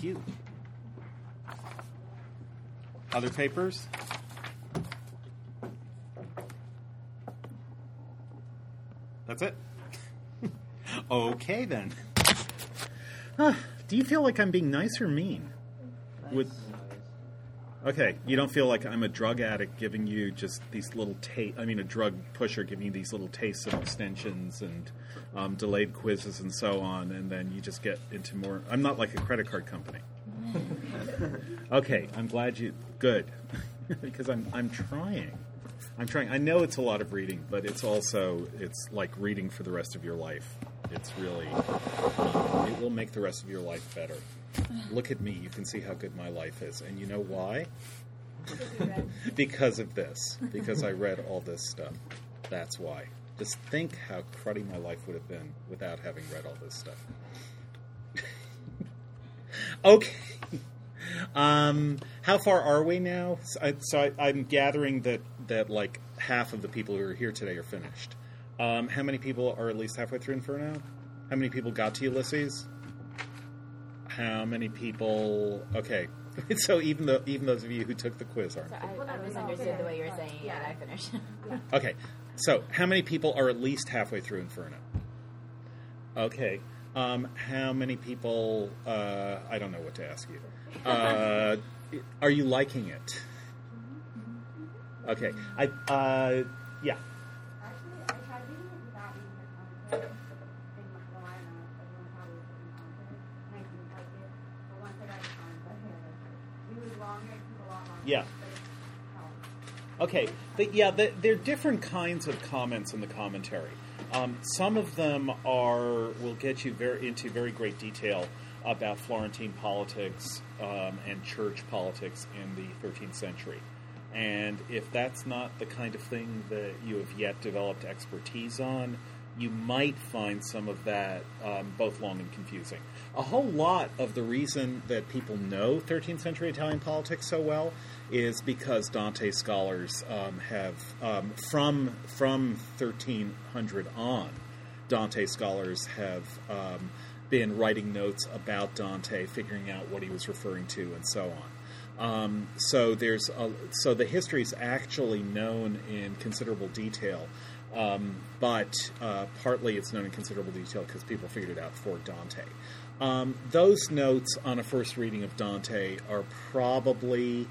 Thank you. Other papers? That's it? okay, then. Huh, do you feel like I'm being nice or mean? Would, okay, you don't feel like I'm a drug addict giving you just these little taste. I mean, a drug pusher giving you these little tastes of extensions and um, delayed quizzes and so on, and then you just get into more. I'm not like a credit card company. okay, I'm glad you. Good, because I'm I'm trying. I'm trying. I know it's a lot of reading, but it's also it's like reading for the rest of your life. It's really it will make the rest of your life better. Look at me. You can see how good my life is, and you know why? because of this. Because I read all this stuff. That's why. Just think how cruddy my life would have been without having read all this stuff. okay. Um, how far are we now? So, I, so I, am gathering that that like half of the people who are here today are finished. Um, how many people are at least halfway through Inferno? How many people got to Ulysses? How many people? Okay, so even though even those of you who took the quiz aren't. So I, I misunderstood the way you were saying it, and I finished. okay, so how many people are at least halfway through Inferno? Okay, um, how many people? Uh, I don't know what to ask you. Uh, are you liking it? Okay, I uh, yeah. Actually, I tried reading it without reading the commentary. Thing was well, I don't know, everyone probably was reading commentary, and I didn't like it. But once I got the commentary, I liked it. It was longer, it took a lot longer. Yeah. But. Okay, the, yeah, the, there are different kinds of comments in the commentary. Um, some of them are will get you very into very great detail about Florentine politics um, and church politics in the 13th century. And if that's not the kind of thing that you have yet developed expertise on, you might find some of that um, both long and confusing. A whole lot of the reason that people know 13th century Italian politics so well is because Dante scholars um, have, um, from, from 1300 on, Dante scholars have um, been writing notes about Dante, figuring out what he was referring to, and so on. Um, so there's a, so the history is actually known in considerable detail, um, but uh, partly it's known in considerable detail because people figured it out for Dante. Um, those notes on a first reading of Dante are probably,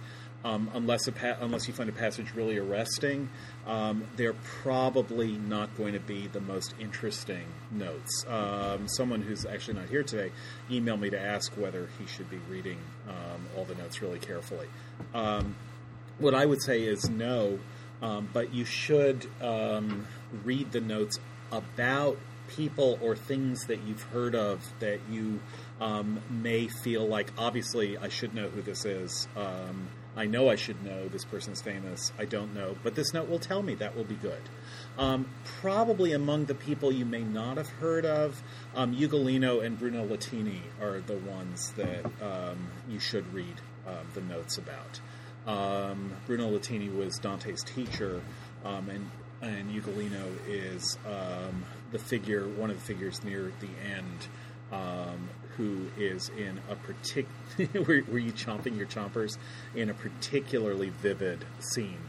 um, unless pa- unless you find a passage really arresting, um, they're probably not going to be the most interesting notes. Um, someone who's actually not here today emailed me to ask whether he should be reading um, all the notes really carefully. What I would say is no, um, but you should um, read the notes about people or things that you've heard of that you um, may feel like, obviously, I should know who this is. Um, I know I should know this person's famous. I don't know, but this note will tell me that will be good. Um, probably among the people you may not have heard of, um, Ugolino and Bruno Latini are the ones that um, you should read uh, the notes about. Um, Bruno Latini was Dante's teacher, um, and and Ugolino is um, the figure, one of the figures near the end, um, who is in a particular. were, were you chomping your chompers in a particularly vivid scene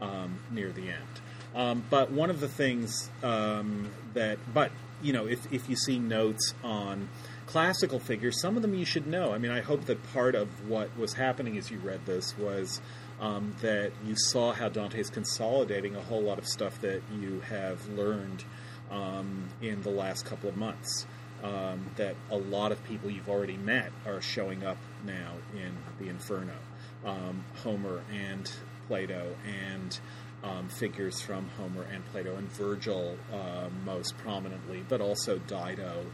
um, near the end? Um, but one of the things that, but you know, if if you see notes on classical figures, some of them you should know. I mean, I hope that part of what was happening as you read this was um, that you saw how Dante is consolidating a whole lot of stuff that you have learned um, in the last couple of months. Um, that a lot of people you've already met are showing up now in the Inferno. Um, Homer and Plato and um, figures from Homer and Plato and Virgil uh, most prominently, but also Dido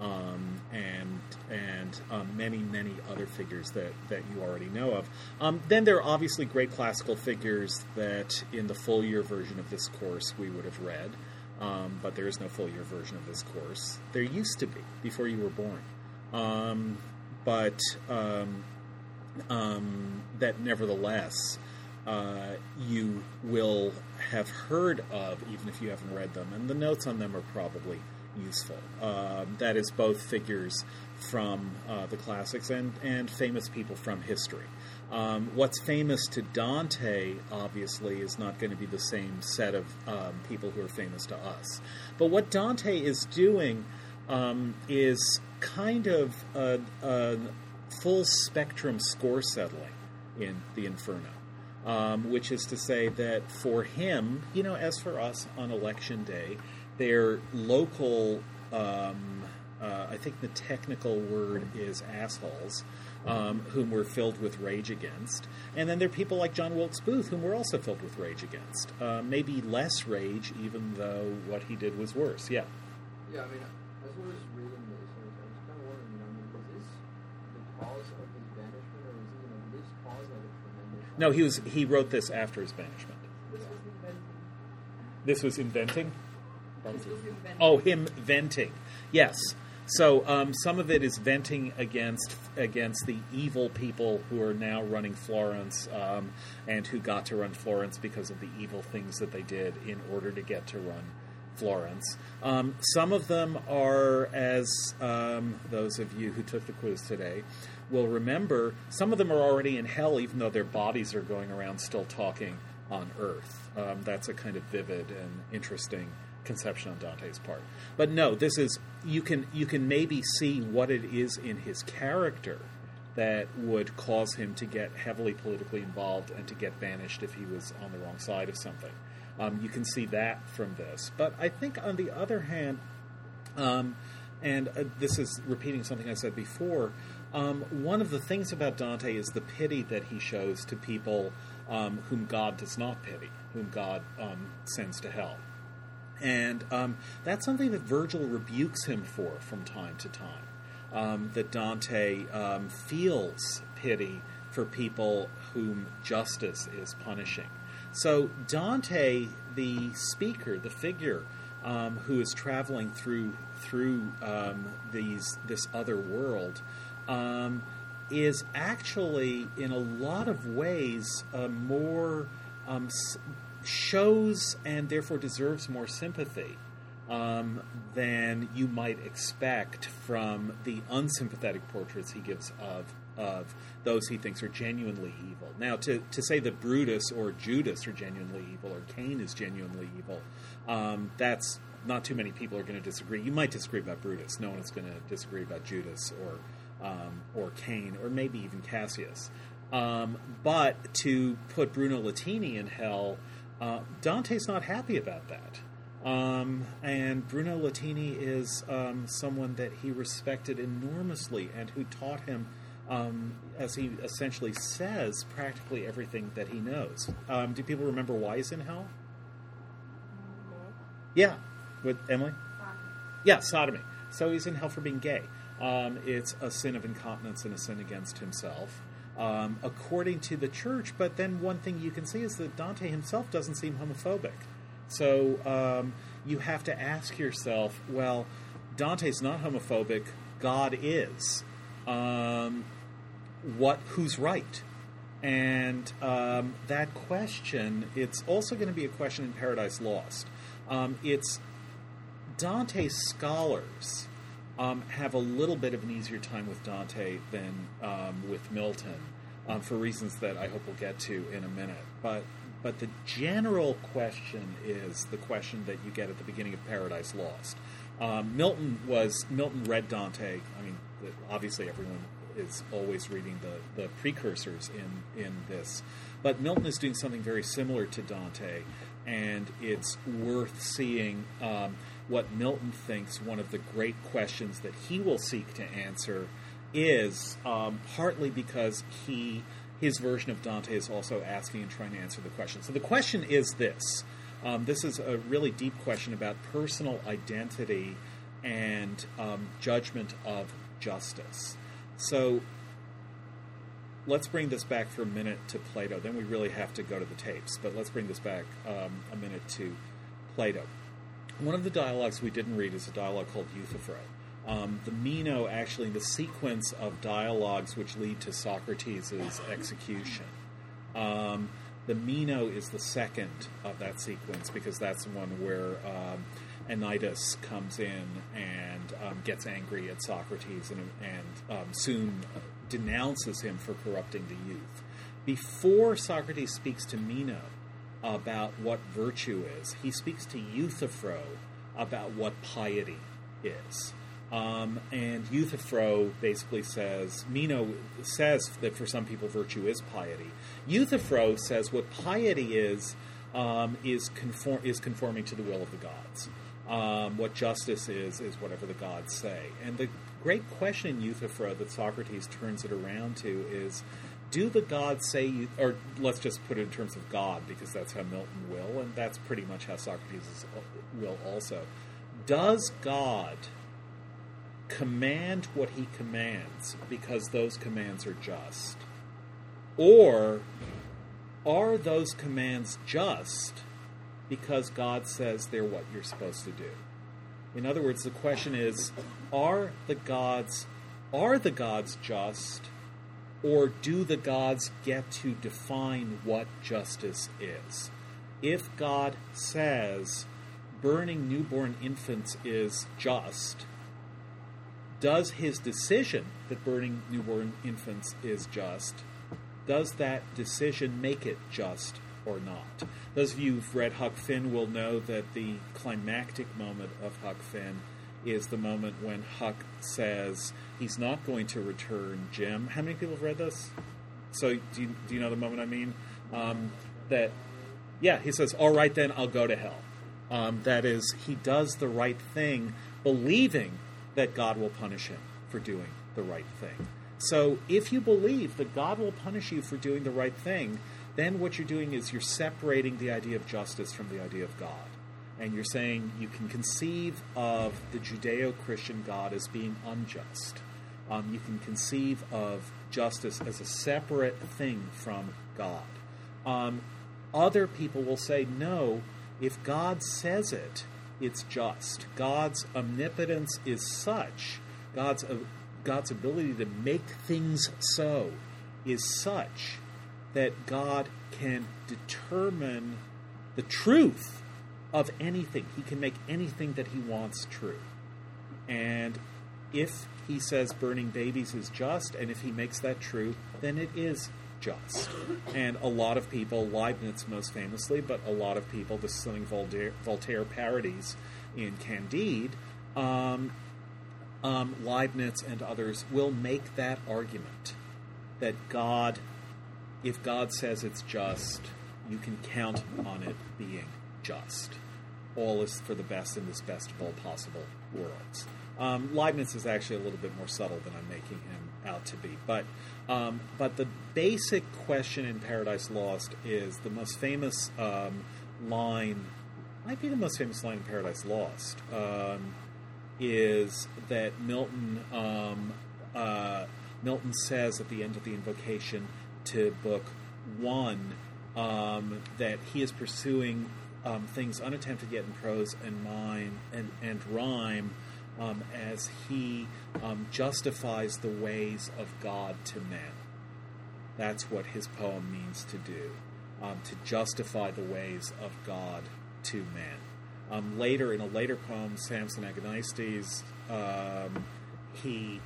um, and and um, many many other figures that that you already know of. Um, then there are obviously great classical figures that in the full year version of this course we would have read, um, but there is no full year version of this course. There used to be before you were born, um, but that nevertheless. Uh, you will have heard of, even if you haven't read them, and the notes on them are probably useful. Um, that is both figures from uh, the classics and, and famous people from history. Um, what's famous to Dante, obviously, is not going to be the same set of um, people who are famous to us. But what Dante is doing um, is kind of a, a, full spectrum score settling in the Inferno. Um, which is to say that for him, you know, as for us on election day, their local, um, uh, I think the technical word is assholes, um, whom we're filled with rage against. And then there are people like John Wilkes Booth, whom we're also filled with rage against. Uh, maybe less rage, even though what he did was worse. Yeah. Yeah, I mean, as I was reading this, I was, kind of wondering, you know, I mean, was this the cause of his banishment, or was it, you know, this cause like a tremendous? No, he was. He wrote this after his banishment. This was inventing. This was inventing. Oh, him venting. Yes. So um, some of it is venting against against the evil people who are now running Florence um, and who got to run Florence because of the evil things that they did in order to get to run Florence. Um, some of them are, as um, those of you who took the quiz today will remember, some of them are already in hell, even though their bodies are going around still talking on Earth. Um, that's a kind of vivid and interesting conception on Dante's part. But no, this is you can you can maybe see what it is in his character that would cause him to get heavily politically involved and to get banished if he was on the wrong side of something. Um, you can see that from this. But I think on the other hand, um, and uh, this is repeating something I said before. Um, one of the things about Dante is the pity that he shows to people um, whom God does not pity, whom God um, sends to hell. And um, that's something that Virgil rebukes him for from time to time. Um, that Dante um, feels pity for people whom justice is punishing. So, Dante, the speaker, the figure um, who is traveling through through um, these this other world, um, is actually, in a lot of ways, more um, shows and therefore deserves more sympathy um, than you might expect from the unsympathetic portraits he gives of of those he thinks are genuinely evil. Now, to, to say that Brutus or Judas are genuinely evil or Cain is genuinely evil, um, that's not too many people are going to disagree. You might disagree about Brutus. No one is going to disagree about Judas or um, or Cain or maybe even Cassius. Um, but to put Bruno Latini in hell, uh, Dante's not happy about that. Um, and Bruno Latini is um, someone that he respected enormously and who taught him, um, as he essentially says, practically everything that he knows. Um, do people remember why he's in hell? Yeah, with Emily. Yeah, sodomy. So he's in hell for being gay. Um, it's a sin of incontinence and a sin against himself, um, according to the church. But then one thing you can see is that Dante himself doesn't seem homophobic. So um, you have to ask yourself, well, Dante's not homophobic. God is. Um, what? Who's right? And um, that question, it's also going to be a question in Paradise Lost. Um, it's Dante's scholars um, have a little bit of an easier time with Dante than um, with Milton, um, for reasons that I hope we'll get to in a minute. But but the general question is the question that you get at the beginning of Paradise Lost. Um, Milton was Milton read Dante. I mean, obviously everyone is always reading the, the precursors in in this, but Milton is doing something very similar to Dante, and it's worth seeing um, what Milton thinks one of the great questions that he will seek to answer is um, partly because he his version of Dante is also asking and trying to answer the question. So the question is this. Um, this is a really deep question about personal identity and um, judgment of justice. So let's bring this back for a minute to Plato. Then we really have to go to the tapes, but let's bring this back um, a minute to Plato. One of the dialogues we didn't read is a dialogue called Euthyphro. Um, the Meno, actually, the sequence of dialogues which lead to Socrates' execution. Um, the Meno is the second of that sequence because that's the one where um, comes in and um, gets angry at Socrates and, and um, soon denounces him for corrupting the youth. Before Socrates speaks to Meno about what virtue is, he speaks to Euthyphro about what piety is. Um, and Euthyphro basically says, Meno says that for some people virtue is piety. Euthyphro says what piety is um, is conform is conforming to the will of the gods. Um, what justice is is whatever the gods say. And the great question in Euthyphro that Socrates turns it around to is, do the gods say you, or let's just put it in terms of God because that's how Milton will, and that's pretty much how Socrates uh, will also. Does God command what he commands because those commands are just? Or are those commands just because God says they're what you're supposed to do? In other words, the question is are the gods are the gods just or do the gods get to define what justice is? If God says burning newborn infants is just, does his decision that burning newborn infants is just, does that decision make it just or not? Those of you who've read Huck Finn will know that the climactic moment of Huck Finn is the moment when Huck says he's not going to return Jim. How many people have read this? So do you, do you know the moment I mean? Um, that, yeah, he says, all right, then I'll go to hell. Um, that is, he does the right thing, believing that God will punish him for doing the right thing. So if you believe that God will punish you for doing the right thing, then what you're doing is you're separating the idea of justice from the idea of God. And you're saying you can conceive of the Judeo Christian God as being unjust. Um, you can conceive of justice as a separate thing from God. Um, other people will say, no, if God says it, it's just. God's omnipotence is such, God's, uh, God's ability to make things so is such that God can determine the truth of anything. He can make anything that he wants true. And if he says burning babies is just, and if he makes that true, then it is just. And a lot of people, Leibniz most famously, but a lot of people, the something Voltaire, Voltaire parodies in Candide, um, um, Leibniz and others will make that argument that God, if God says it's just, you can count on it being just. All is for the best in this best of all possible worlds. Um, Leibniz is actually a little bit more subtle than I'm making him out to be, but um, but the basic question in Paradise Lost is the most famous um, line, might be the most famous line in Paradise Lost, um, is that Milton um, uh, Milton says at the end of the invocation to Book One um, that he is pursuing um, things unattempted yet in prose and mime and, and rhyme um, as he um, justifies the ways of God to men. That's what his poem means to do, um, to justify the ways of God to men. Um, later, in a later poem, Samson Agonistes, um, he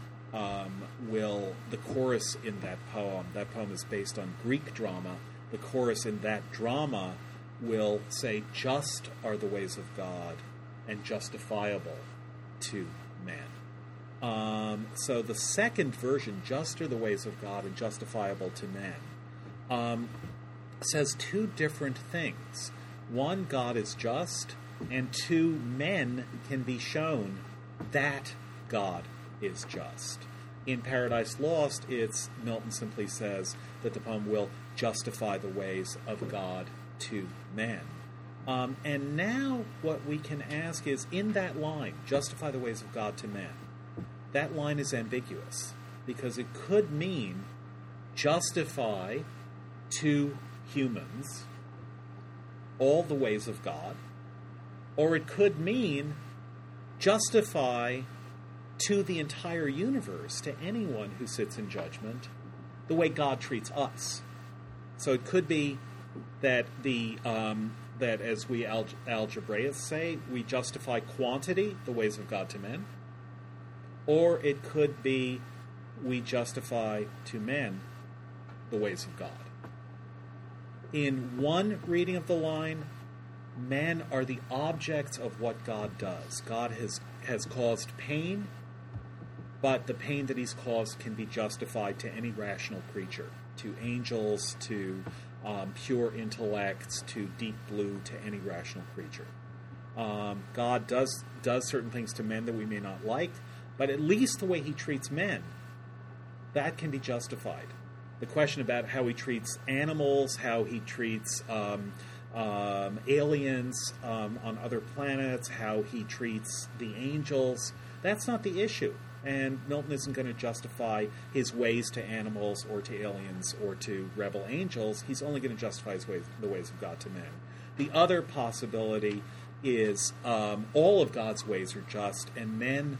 will, the chorus in that poem, that poem is based on Greek drama, the chorus in that drama will say, Just are the ways of God and justifiable to men. Um, so the second version, Just are the ways of God and justifiable to men, um, says two different things. One, God is just, and two, men can be shown that God is just. In Paradise Lost, it's Milton simply says that the poem will justify the ways of God to men. Um, and now, what we can ask is in that line, justify the ways of God to men, that line is ambiguous because it could mean justify to humans all the ways of God, or it could mean justify to the entire universe, to anyone who sits in judgment, the way God treats us. So it could be that the um, that, as we alg- algebraists say, we justify quantity, the ways of God to men, or it could be we justify to men the ways of God. In one reading of the line, men are the objects of what God does. God has, has caused pain, but the pain that he's caused can be justified to any rational creature, to angels, to um, pure intellects, to deep blue, to any rational creature. Um, God does does certain things to men that we may not like, but at least the way he treats men, that can be justified. The question about how he treats animals, how he treats um, um, aliens um, on other planets, how he treats the angels, that's not the issue. And Milton isn't going to justify his ways to animals or to aliens or to rebel angels. He's only going to justify his ways, the ways of God to men. The other possibility is um, all of God's ways are just, and men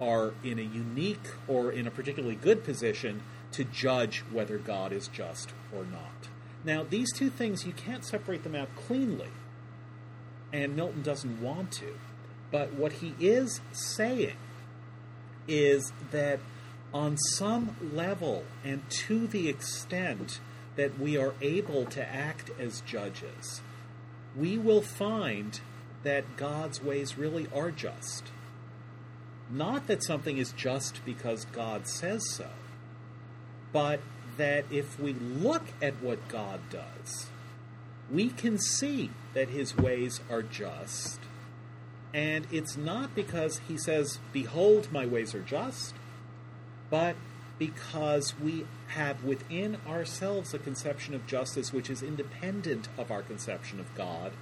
are in a unique or in a particularly good position to judge whether God is just or not. Now, these two things, you can't separate them out cleanly, and Milton doesn't want to. But what he is saying is that on some level and to the extent that we are able to act as judges, we will find that God's ways really are just. Not that something is just because God says so, but that if we look at what God does, we can see that his ways are just. And it's not because he says, Behold, my ways are just, but because we have within ourselves a conception of justice which is independent of our conception of God.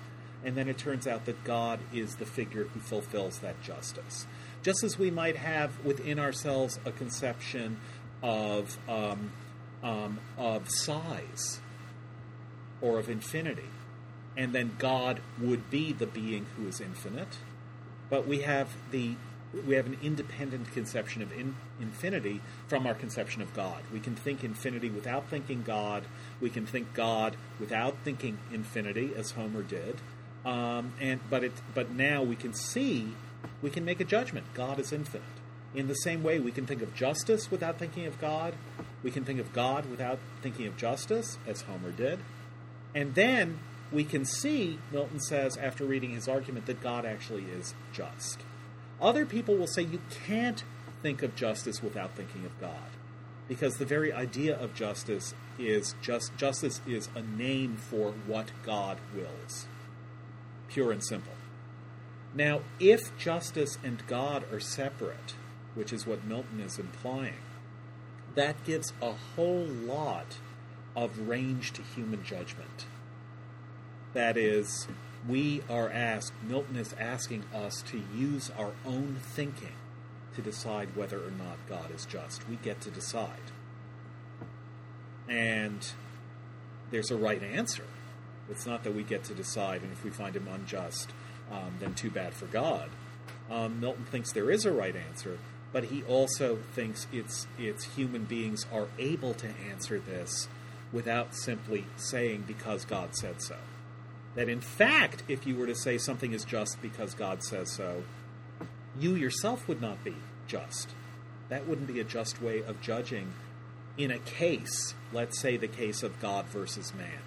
And then it turns out that God is the figure who fulfills that justice. Just as we might have within ourselves a conception of, um, um, of size or of infinity, and then God would be the being who is infinite. But we have the we have an independent conception of in, infinity from our conception of God. We can think infinity without thinking God. We can think God without thinking infinity, as Homer did. Um, and but it but now we can see we can make a judgment. God is infinite. In the same way, we can think of justice without thinking of God. We can think of God without thinking of justice, as Homer did. And then we can see, Milton says, after reading his argument, that God actually is just. Other people will say you can't think of justice without thinking of God, because the very idea of justice is just justice is a name for what God wills, pure and simple. Now, if justice and God are separate, which is what Milton is implying, that gives a whole lot of range to human judgment. That is, we are asked, Milton is asking us to use our own thinking to decide whether or not God is just. We get to decide. And there's a right answer. It's not that we get to decide, and if we find him unjust, um, then too bad for God. Um, Milton thinks there is a right answer, but he also thinks it's it's human beings are able to answer this without simply saying because God said so. That in fact, if you were to say something is just because God says so, you yourself would not be just. That wouldn't be a just way of judging in a case, let's say the case of God versus man,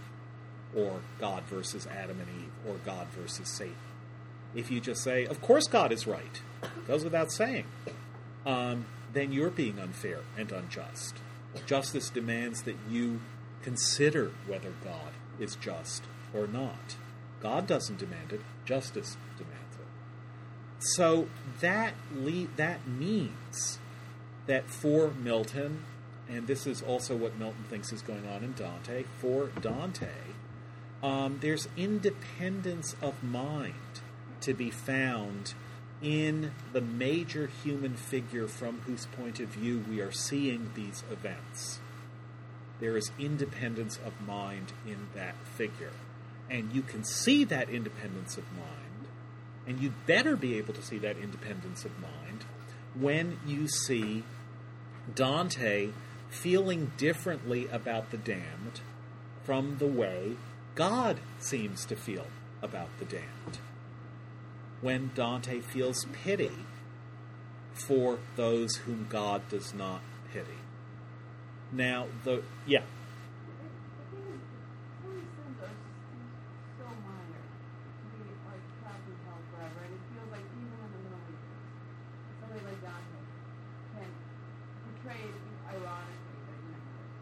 or God versus Adam and Eve, or God versus Satan. If you just say, of course God is right, goes without saying, um, then you're being unfair and unjust. Justice demands that you consider whether God is just or not. God doesn't demand it, justice demands it. So that le- that means that for Milton, and this is also what Milton thinks is going on in Dante, for Dante, um, there's independence of mind to be found in the major human figure from whose point of view we are seeing these events. There is independence of mind in that figure. And you can see that independence of mind, and you'd better be able to see that independence of mind when you see Dante feeling differently about the damned from the way God seems to feel about the damned. When Dante feels pity for those whom God does not pity. Now, the yeah, The thing is, some of these sins are just so minor to be like trapped in hell forever, and it feels like even in the Middle Ages, somebody like Dante can portray it ironically that he knows.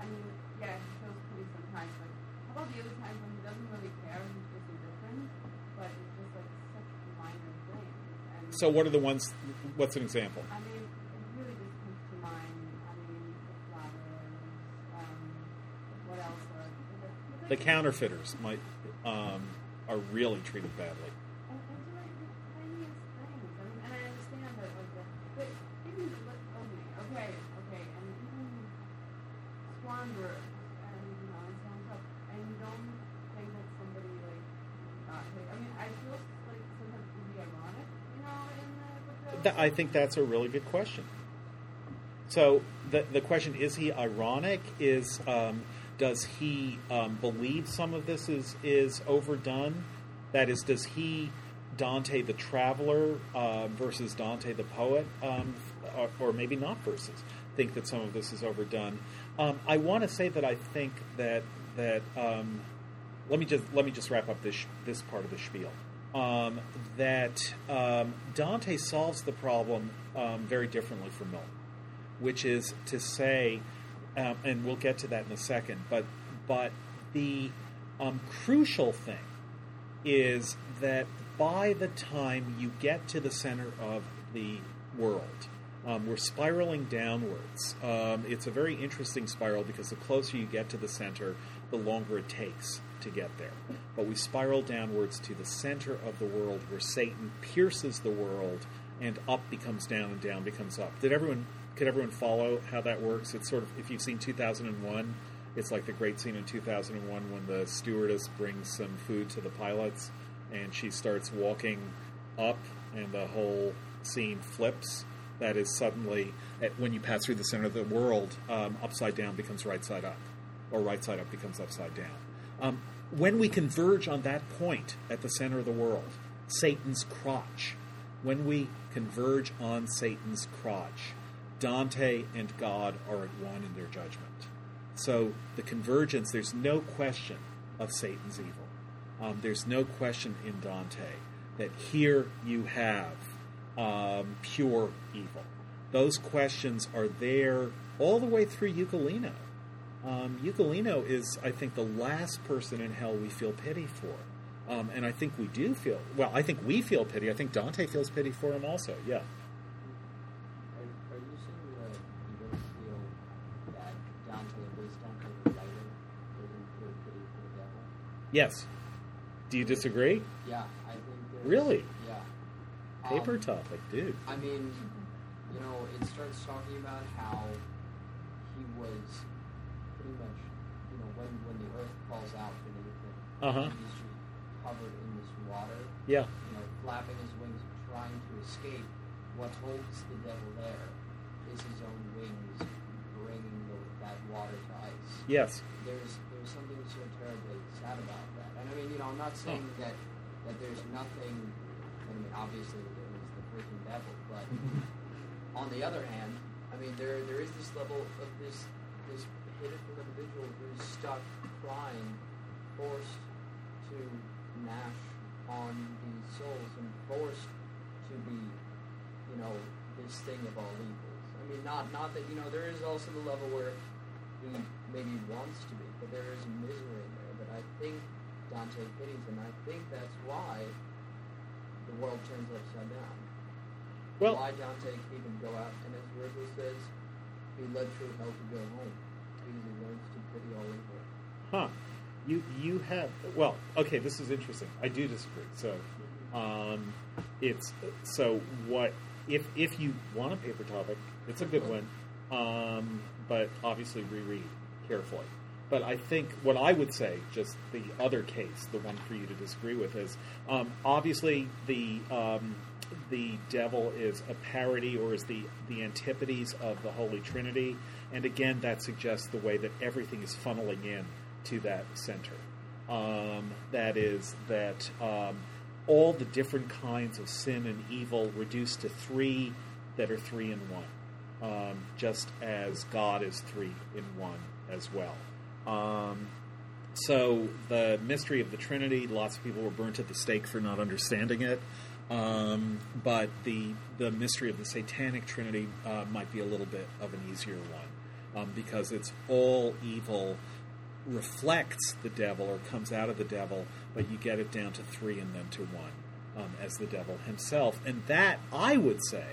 I mean, yeah, he feels pity sometimes, but how about the other times when he doesn't really care, he's just indifferent, but it's just like such minor things. And so what are the ones? What's an example? I mean, it really just comes to mind. I mean, the flowers. Um, what else? Are, the, The counterfeiters might um, are really treated badly. And, and do like the tiniest things. I mean, and I understand that, like, the, but even the lip opening. Okay, okay, and even squanderers, and you know, and so on and so. And you don't think that somebody like not like. I mean, I feel like sometimes it can be ironic, you know, in the. With the Th- I think that's a really good question. So the the question is he ironic? Is um, does he um, believe some of this is is overdone? That is, does he Dante the traveler uh, versus Dante the poet, um, or, or maybe not versus think that some of this is overdone? Um, I want to say that I think that that um, let me just let me just wrap up this this part of the spiel. Um, that um, Dante solves the problem um, very differently from Milton, which is to say, um, and we'll get to that in a second. But but the um, crucial thing is that by the time you get to the center of the world, um, we're spiraling downwards. Um, it's a very interesting spiral because the closer you get to the center, the longer it takes to get there. But we spiral downwards to the center of the world where Satan pierces the world and up becomes down and down becomes up. Did everyone could everyone follow how that works? It's sort of if you've seen 2001, it's like the great scene in 2001 when the stewardess brings some food to the pilots and she starts walking up and the whole scene flips. That is suddenly when you pass through the center of the world, um, upside down becomes right side up, or right side up becomes upside down. Um, when we converge on that point at the center of the world, Satan's crotch, when we converge on Satan's crotch, Dante and God are at one in their judgment. So the convergence, there's no question of Satan's evil. Um, there's no question in Dante that here you have um, pure evil. Those questions are there all the way through Ugolino. Um, Ugolino is, I think, the last person in hell we feel pity for. Um, and I think we do feel, well, I think we feel pity. I think Dante feels pity for him also, yeah. Are, are you saying that don't feel that Dante, at least Dante the writer, doesn't feel pity for the devil? Yes. Do you disagree? Yeah, I think Really? Yeah. Paper Um, topic, dude. I mean, you know, it starts talking about how he was pretty much, you know, when when the earth falls out beneath him, Uh-huh. he's just covered in this water, Yeah. you know, flapping his wings, trying to escape. What holds the devil there is his own wings bringing the, that water to ice. Yes. There's there's something so terribly sad about that. And I mean, you know, I'm not saying that that there's nothing. I mean, obviously there is the freaking devil, but on the other hand, I mean, there there is this level of this this individual who's stuck crying, forced to gnash on these souls and forced to be, you know, this thing of all evils. I mean, not not that you know there is also the level where he maybe wants to be, but there is misery in there that I think Dante pities, and I think that's why the world turns upside down. Well, why Dante can even go out and, as Virgil says, be led through hell to go home Huh. You you have well, okay, this is interesting. I do disagree. So um it's so what if if you want a paper topic, it's a good one. Um but obviously reread carefully. But I think what I would say, just the other case, the one for you to disagree with, is um, obviously the um, the devil is a parody or is the the antipodes of the Holy Trinity, and again that suggests the way that everything is funneling in to that center. Um, that is that um, all the different kinds of sin and evil reduced to three that are three in one, um, just as God is three in one as well. Um, so the mystery of the Trinity, lots of people were burnt at the stake for not understanding it. Um, but the the mystery of the Satanic Trinity uh, might be a little bit of an easier one um, because it's all evil reflects the devil or comes out of the devil, but you get it down to three and then to one um, as the devil himself, and that I would say,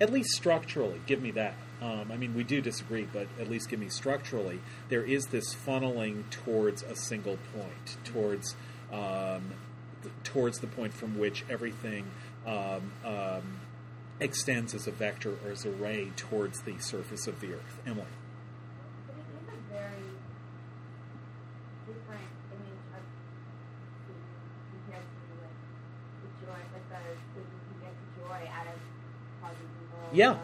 at least structurally, give me that. Um, I mean, we do disagree, but at least give me structurally. There is this funneling towards a single point, towards um, th- towards the point from which everything um, um, extends as a vector or as a ray towards the surface of the earth. Emily. But it is a very different image of Satan compared to like the joy, like the Satan who gets joy out of causing evil. Yeah.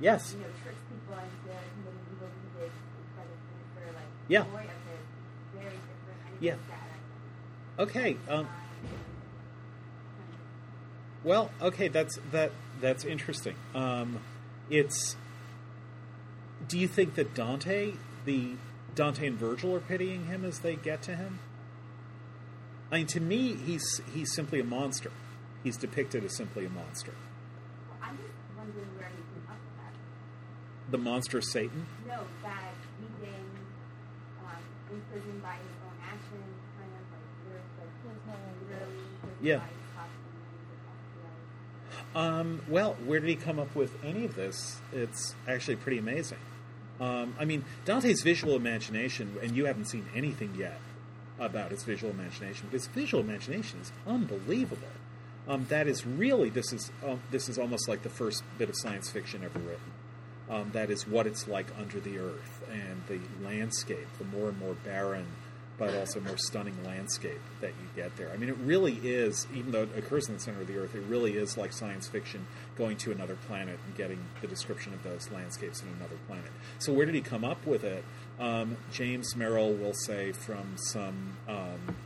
Yes. You know, tricks people into committing evil deeds instead of sinister, like Yeah. joy of. Very different. Yeah. Okay. Um, Well, okay, that's that that's interesting. Um, it's. Do you think that Dante, the Dante and Virgil, are pitying him as they get to him? I mean, to me, he's he's simply a monster. He's depicted as simply a monster. well, I'm just wondering where he came up with that. The monster Satan. No, that he's been um, imprisoned by his own actions, kind of like there's like literally imprisoned Yeah. by his costume and his FBI. Um, well, where did he come up with any of this? It's actually pretty amazing. Um, I mean, Dante's visual imagination, and you haven't seen anything yet about his visual imagination. but His visual imagination is unbelievable. Um, that is really this is um, this is almost like the first bit of science fiction ever written. Um, that is what it's like under the earth and the landscape, the more and more barren, but also more stunning landscape that you get there. I mean, it really is, even though it occurs in the center of the earth, it really is like science fiction going to another planet and getting the description of those landscapes in another planet. So, where did he come up with it? Um, James Merrill will say from some um,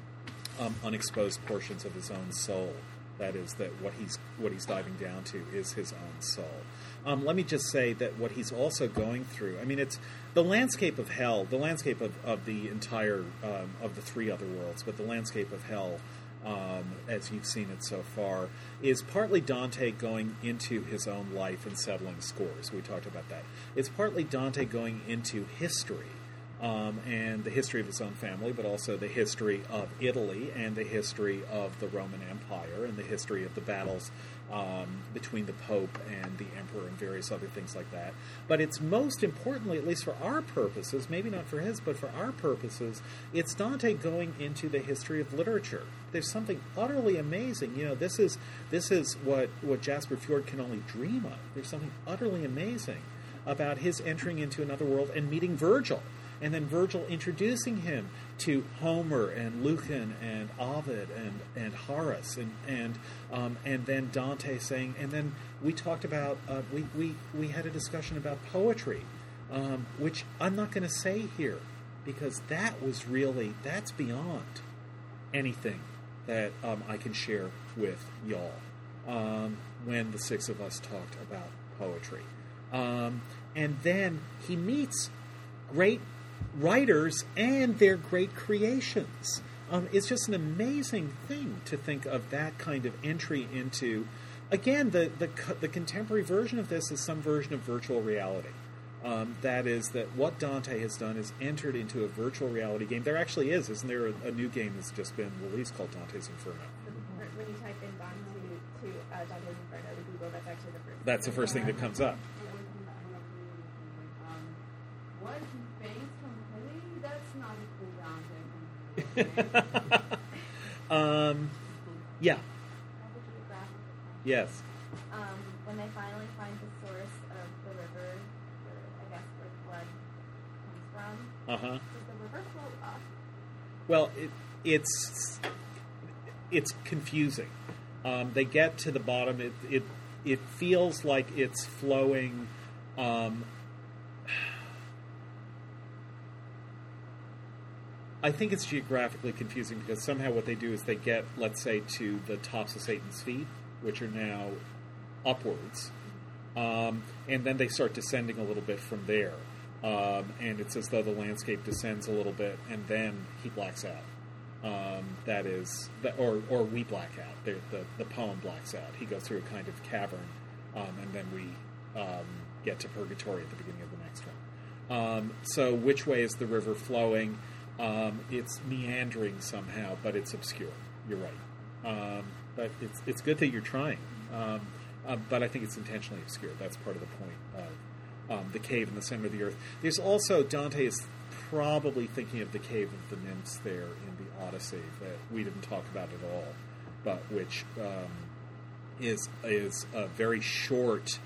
um, unexposed portions of his own soul. That is that what he's what he's diving down to is his own soul. Um, let me just say that what he's also going through. I mean, it's the landscape of hell, the landscape of, of the entire um, of the three other worlds, but the landscape of hell, um, as you've seen it so far, is partly Dante going into his own life and settling scores. We talked about that. It's partly Dante going into history um, and the history of his own family, but also the history of Italy and the history of the Roman Empire and the history of the battles um, between the Pope and the Emperor and various other things like that. But it's most importantly, at least for our purposes, maybe not for his, but for our purposes, it's Dante going into the history of literature. There's something utterly amazing. You know, this is this is what what Jasper Fforde can only dream of. There's something utterly amazing about his entering into another world and meeting Virgil and then Virgil introducing him to Homer and Lucan and Ovid and, and Horace and and um, and then Dante saying and then we talked about uh, we, we we had a discussion about poetry um, which I'm not going to say here because that was really that's beyond anything that um, I can share with y'all um, when the six of us talked about poetry. Um, and then he meets great writers and their great creations. Um, it's just an amazing thing to think of that kind of entry into. Again, the, the, the contemporary version of this is some version of virtual reality. Um, that is, that what Dante has done is entered into a virtual reality game. There actually is, isn't there, a, a new game that's just been released called Dante's Inferno? When you type in Dante to uh, Dante's Inferno to Google, that's actually the first. That's the first thing that comes up. Um, what he thinks completely, that's not the Dante. um, yeah, I have a geographical question. yes. Um, when they finally find the source of the river, where, I guess where the blood comes from, Uh huh. does the river flow up? Well, it, it's it's confusing. Um, they get to the bottom. It it it feels like it's flowing. Um, I think it's geographically confusing because somehow what they do is they get, let's say, to the tops of Satan's feet, which are now upwards, um, and then they start descending a little bit from there. Um, and it's as though the landscape descends a little bit, and then he blacks out. Um, that is, that, or or we black out. The, the the poem blacks out. He goes through a kind of cavern, um, and then we um, get to purgatory at the beginning of the next one. Um, so, which way is the river flowing? Um, it's meandering somehow, but it's obscure. You're right. Um, but it's it's good that you're trying. Um, uh, but I think it's intentionally obscure. That's part of the point of um, the cave in the center of the earth. There's also Dante is probably thinking of the cave of the nymphs there in the Odyssey that we didn't talk about at all, but which um, is is a very short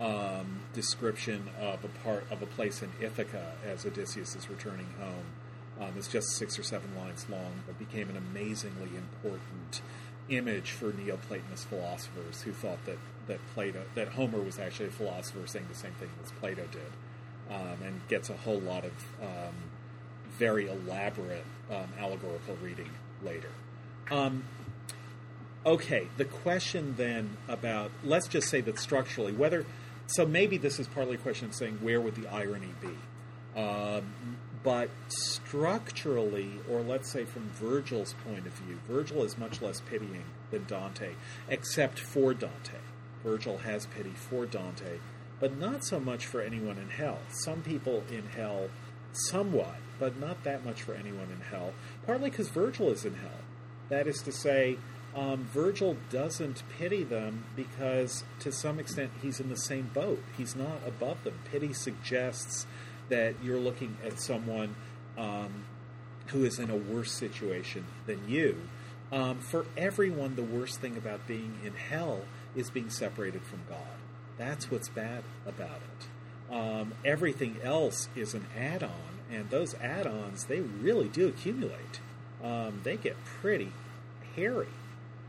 um, description of a part of a place in Ithaca as Odysseus is returning home. Um, it's just six or seven lines long, but became an amazingly important image for Neoplatonist philosophers who thought that, that Plato that Homer was actually a philosopher saying the same thing as Plato did, um, and gets a whole lot of um, very elaborate um, allegorical reading later. Um, okay, the question then about let's just say that structurally, whether so maybe this is partly a question of saying where would the irony be, um, but structurally, or let's say from Virgil's point of view, Virgil is much less pitying than Dante, except for Dante. Virgil has pity for Dante, but not so much for anyone in hell. Some people in hell, somewhat, but not that much for anyone in hell, partly because Virgil is in hell. That is to say, um, Virgil doesn't pity them because, to some extent, he's in the same boat. He's not above them. Pity suggests that you're looking at someone um, who is in a worse situation than you. Um, for everyone, the worst thing about being in hell is being separated from God. That's what's bad about it. Um, everything else is an add on, and those add ons, they really do accumulate. Um, they get pretty hairy,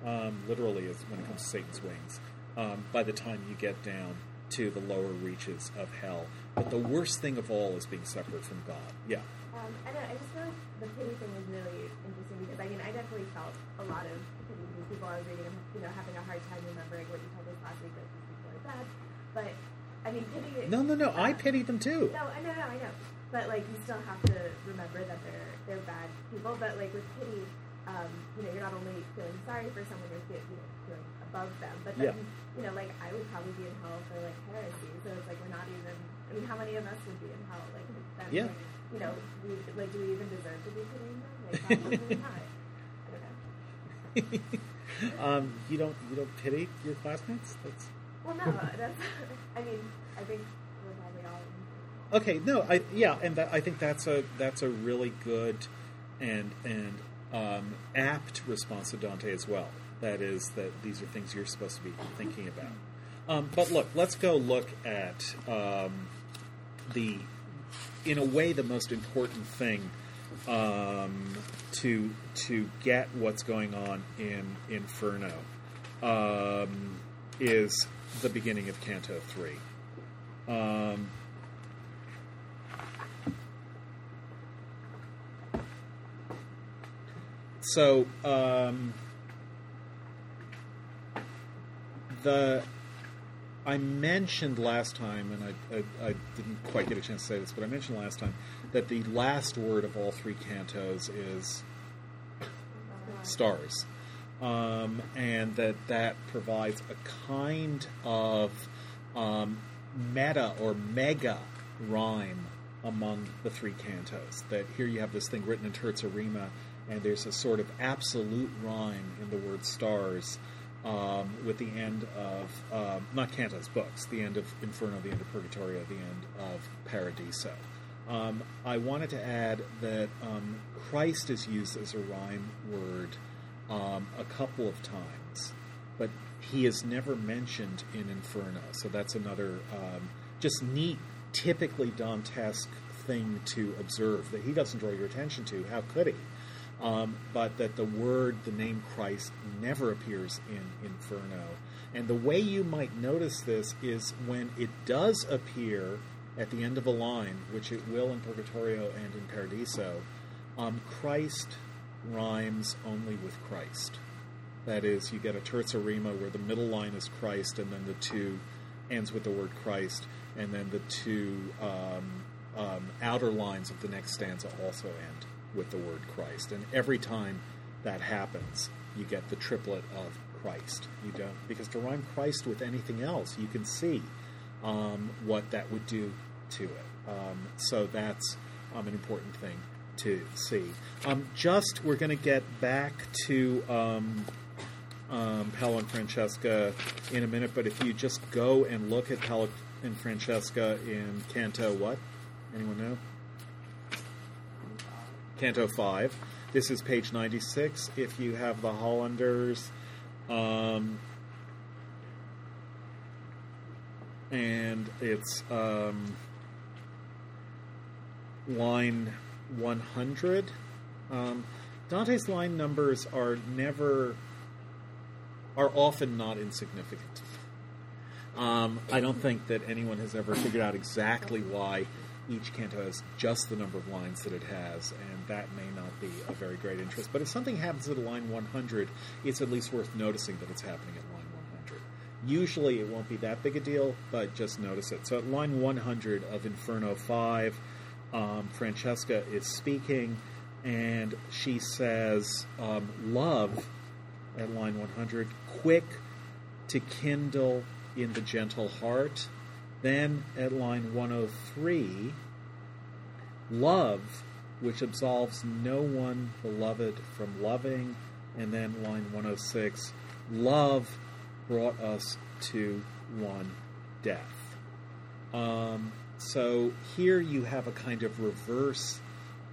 um, literally, when it comes to Satan's wings, um, by the time you get down to the lower reaches of hell. But the worst thing of all is being separate from God. Yeah. Um, I don't know, I just feel like the pity thing is really interesting because I mean I definitely felt a lot of pity from people I was reading, you know, having a hard time remembering what you told us last week that these people are bad. But I mean, pity. No, no, no. I pity them too. No, I know, no, I know. But like, you still have to remember that they're they're bad people. But like with pity, um, you know, you're not only feeling sorry for someone, you're feel, you know, feeling above them. But then, Yeah. you know, like I would probably be in hell for like heresy. So it's like we're not even. I mean, how many of us would be in hell? Like, then, Yeah. you know, we, like, do we even deserve to be pitying them? Like, probably not. I don't know. um, you don't you don't pity your classmates? That's Well, no, that's. I mean, I think we're probably all. okay. No, I yeah, and that, I think that's a that's a really good and and um, apt response to Dante as well. That is that these are things you're supposed to be thinking about. Um, but look, let's go look at um, the, in a way, the most important thing um, to to get what's going on in Inferno um, is the beginning of Canto three. Um, so um, the I mentioned last time, and I, I, I didn't quite get a chance to say this, but I mentioned last time that the last word of all three cantos is stars, um, and that that provides a kind of um, meta or mega rhyme among the three cantos. That here you have this thing written in terza rima, and there's a sort of absolute rhyme in the word stars. Um, with the end of um, not cantos books, the end of Inferno, the end of Purgatorio, the end of Paradiso. Um, I wanted to add that um, Christ is used as a rhyme word um, a couple of times, but he is never mentioned in Inferno. So that's another um, just neat, typically Dantesque thing to observe that he doesn't draw your attention to. How could he? Um, but that the word, the name Christ, never appears in Inferno. And the way you might notice this is when it does appear at the end of a line, which it will in Purgatorio and in Paradiso, Um, Christ rhymes only with Christ. That is, you get a terza rima where the middle line is Christ, and then the two ends with the word Christ, and then the two um, um, outer lines of the next stanza also end with the word Christ. And every time that happens, you get the triplet of Christ. You don't because to rhyme Christ with anything else, you can see um, what that would do to it. Um, so that's um, an important thing to see. Um, just we're going to get back to um, um, Paolo and Francesca in a minute, but if you just go and look at Paolo and Francesca in Canto, what? Anyone know? Canto 5. This is page 96. If you have the Hollanders, um, and it's um, line 100. Um, Dante's line numbers are never, are often not insignificant. Um, I don't think that anyone has ever figured out exactly why each canto has just the number of lines that it has, and that may not be of very great interest. But if something happens at line 100, it's at least worth noticing that it's happening at line 100. Usually it won't be that big a deal, but just notice it. So at line 100 of Inferno 5, um, Francesca is speaking, and she says, um, Love, at line 100, quick to kindle in the gentle heart. Then at line 103, love, which absolves no one beloved from loving. And then line 106, love brought us to one death. Um, so here you have a kind of reverse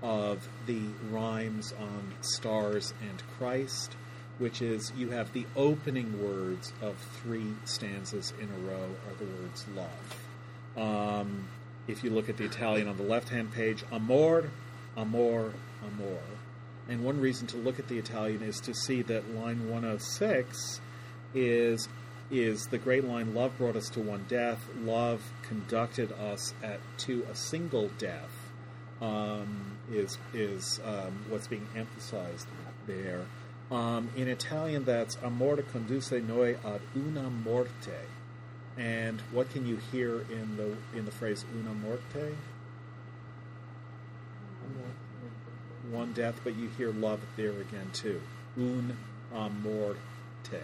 of the rhymes on stars and Christ, which is you have the opening words of three stanzas in a row are the words love. Um, if you look at the Italian on the left hand page, amor, amor, amor. And one reason to look at the Italian is to see that line 106 is is the great line love brought us to one death love conducted us at to a single death um, is is um, what's being emphasized there um, in Italian that's amore conduce noi ad una morte and what can you hear in the in the phrase una morte one death but you hear love there again too un amorte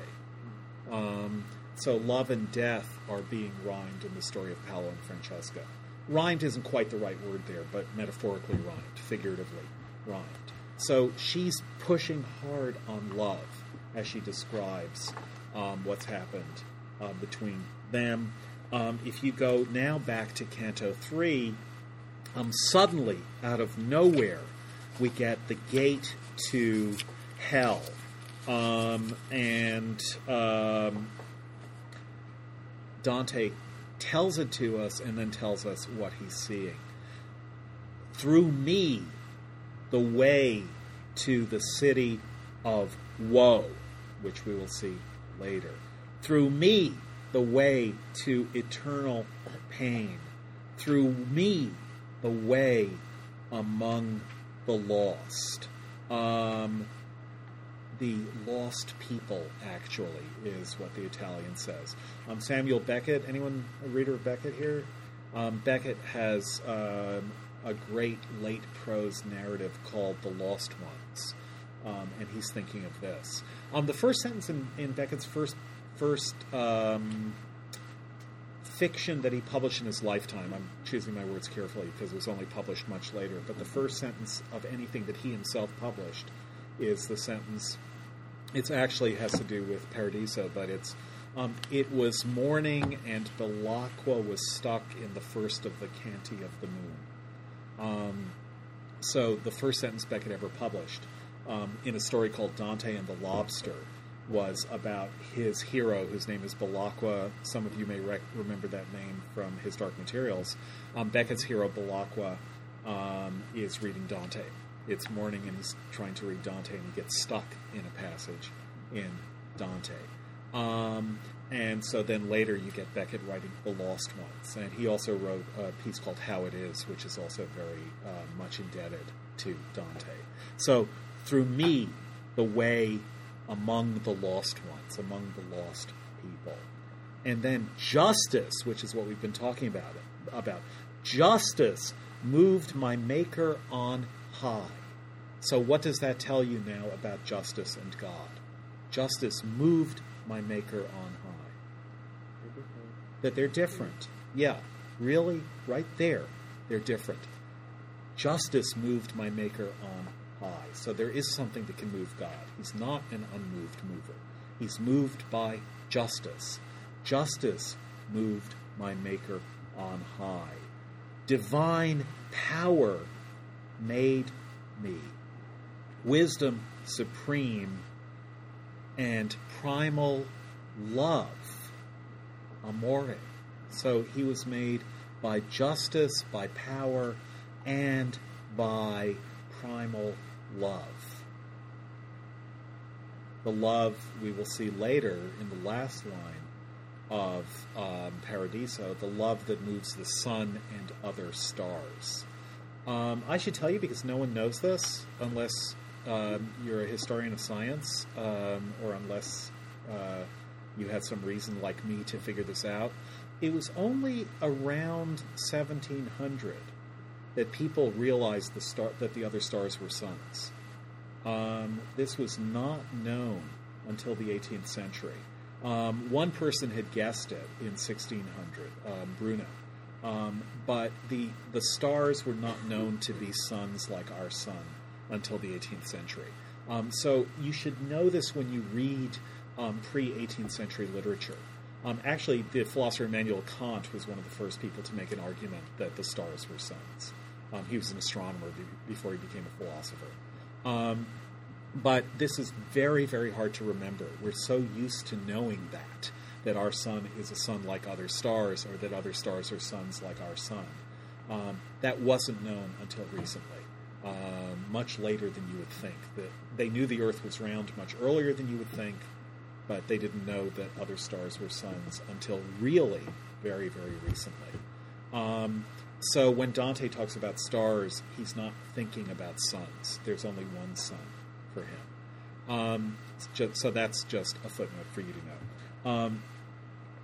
um, so love and death are being rhymed in the story of Paolo and Francesca. Rhymed isn't quite the right word there, but metaphorically rhymed, figuratively rhymed. So she's pushing hard on love as she describes um, what's happened uh, between them. Um, if you go now back to Canto 3, um, suddenly, out of nowhere, we get the gate to hell. Um, and um, Dante tells it to us and then tells us what he's seeing. Through me, the way to the city of woe, which we will see later. Through me, the way to eternal pain. Through me, the way among the lost. Um, the lost people, actually, is what the Italian says. Um, Samuel Beckett, anyone a reader of Beckett here? Um, Beckett has um, a great late prose narrative called The Lost Ones, um, and he's thinking of this. Um, the first sentence in, in Beckett's first first um, fiction that he published in his lifetime. I'm choosing my words carefully because it was only published much later. But the first sentence of anything that he himself published is the sentence. It actually has to do with Paradiso, but it's um, it was morning and Belacqua was stuck in the first of the canti of the moon. Um, so the first sentence Beckett ever published um, in a story called Dante and the Lobster was about his hero, whose name is Belacqua. Some of you may rec- remember that name from his Dark Materials. Um, Beckett's hero, Belacqua, um, is reading Dante. It's morning and he's trying to read Dante and he gets stuck in a passage in Dante. Um, and so then later you get Beckett writing The Lost Ones. And he also wrote a piece called How It Is, which is also very uh, much indebted to Dante. So through me, the way among the lost ones, among the lost people. And then justice, which is what we've been talking about, about justice moved my maker on high. So what does that tell you now about justice and God? Justice moved my maker on. That they're different. Yeah, really, right there, they're different. Justice moved my maker on high. So there is something that can move God. He's not an unmoved mover. He's moved by justice. Justice moved my maker on high. Divine power made me. Wisdom supreme and primal love, amore. So he was made by justice, by power, and by primal love. The love we will see later in the last line of um, Paradiso, the love that moves the sun and other stars. Um, I should tell you because no one knows this unless um, you're a historian of science um, or unless uh, you had some reason like me to figure this out. It was only around 1700 that people realized the star, that the other stars were suns. Um, this was not known until the 18th century. Um, one person had guessed it in 1600, um, Bruno, um, but the the stars were not known to be suns like our sun until the 18th century. Um, so you should know this when you read um, pre 18th century literature. Um, actually, the philosopher Immanuel Kant was one of the first people to make an argument that the stars were suns. Um, he was an astronomer be- before he became a philosopher. Um, but this is very, very hard to remember. We're so used to knowing that, that our sun is a sun like other stars, or that other stars are suns like our sun. Um, that wasn't known until recently, um, much later than you would think. That they knew the Earth was round much earlier than you would think, but they didn't know that other stars were suns until really very, very recently. Um, so when Dante talks about stars, he's not thinking about suns. There's only one sun for him. Um, just, so that's just a footnote for you to know. Um,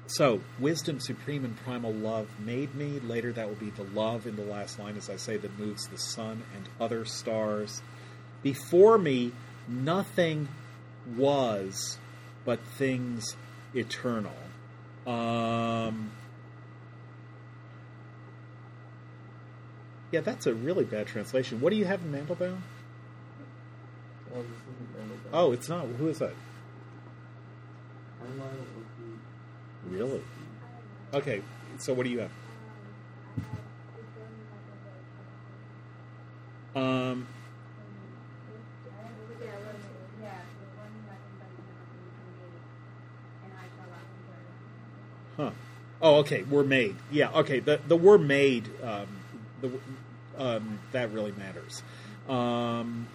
so, wisdom supreme and primal love made me. Later, that will be the love in the last line, as I say, that moves the sun and other stars. Before me, nothing was but things eternal. Um, yeah, that's a really bad translation. What do you have in Mandelbaum? Well, this Oh, it's not. Who is that? Really? Okay, so what do you have? Um, huh. Oh, okay. We're made. Yeah. Okay. The the we're made. Um, the um, that really matters. Um,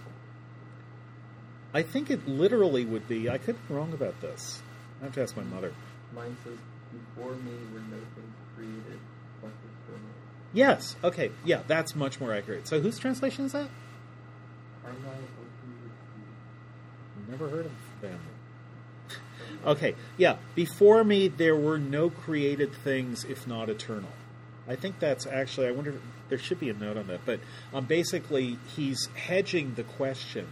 I think it literally would be. I could be wrong about this. I have to ask my mother. Mine says, before me were no things created, but eternal. Yes. Okay. Yeah, that's much more accurate. So, whose translation is that? Carlyle Oakley Ritchie. Never heard of them. Okay. Yeah. Before me, there were no created things, if not eternal. I think that's actually. I wonder. There should be a note on that. But um, basically, he's hedging the question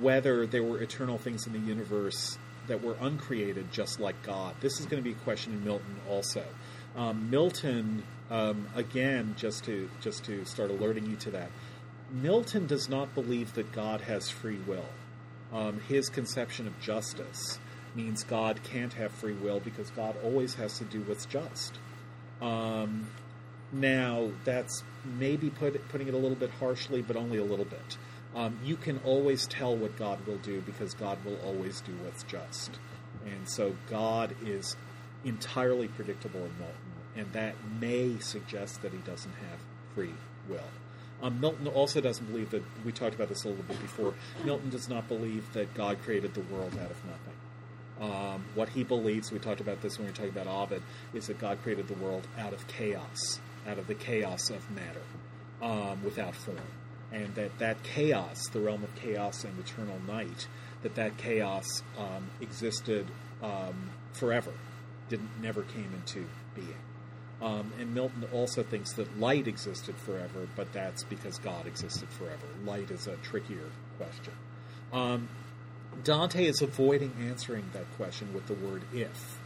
whether there were eternal things in the universe that were uncreated, just like God. This is going to be a question in Milton also. Um, Milton, um, again, just to just to start alerting you to that, Milton does not believe that God has free will. Um, his conception of justice means God can't have free will because God always has to do what's just. Um, now, that's maybe put, putting it a little bit harshly, but only a little bit. Um, you can always tell what God will do because God will always do what's just. And so God is entirely predictable in Milton, and that may suggest that he doesn't have free will. Um, Milton also doesn't believe that, we talked about this a little bit before, Milton does not believe that God created the world out of nothing. Um, what he believes, we talked about this when we were talking about Ovid, is that God created the world out of chaos, out of the chaos of matter, um, without form, and that that chaos, the realm of chaos and eternal night, that that chaos um, existed um, forever, didn't never came into being. Um, and Milton also thinks that light existed forever, but that's because God existed forever. Light is a trickier question. Um, Dante is avoiding answering that question with the word if,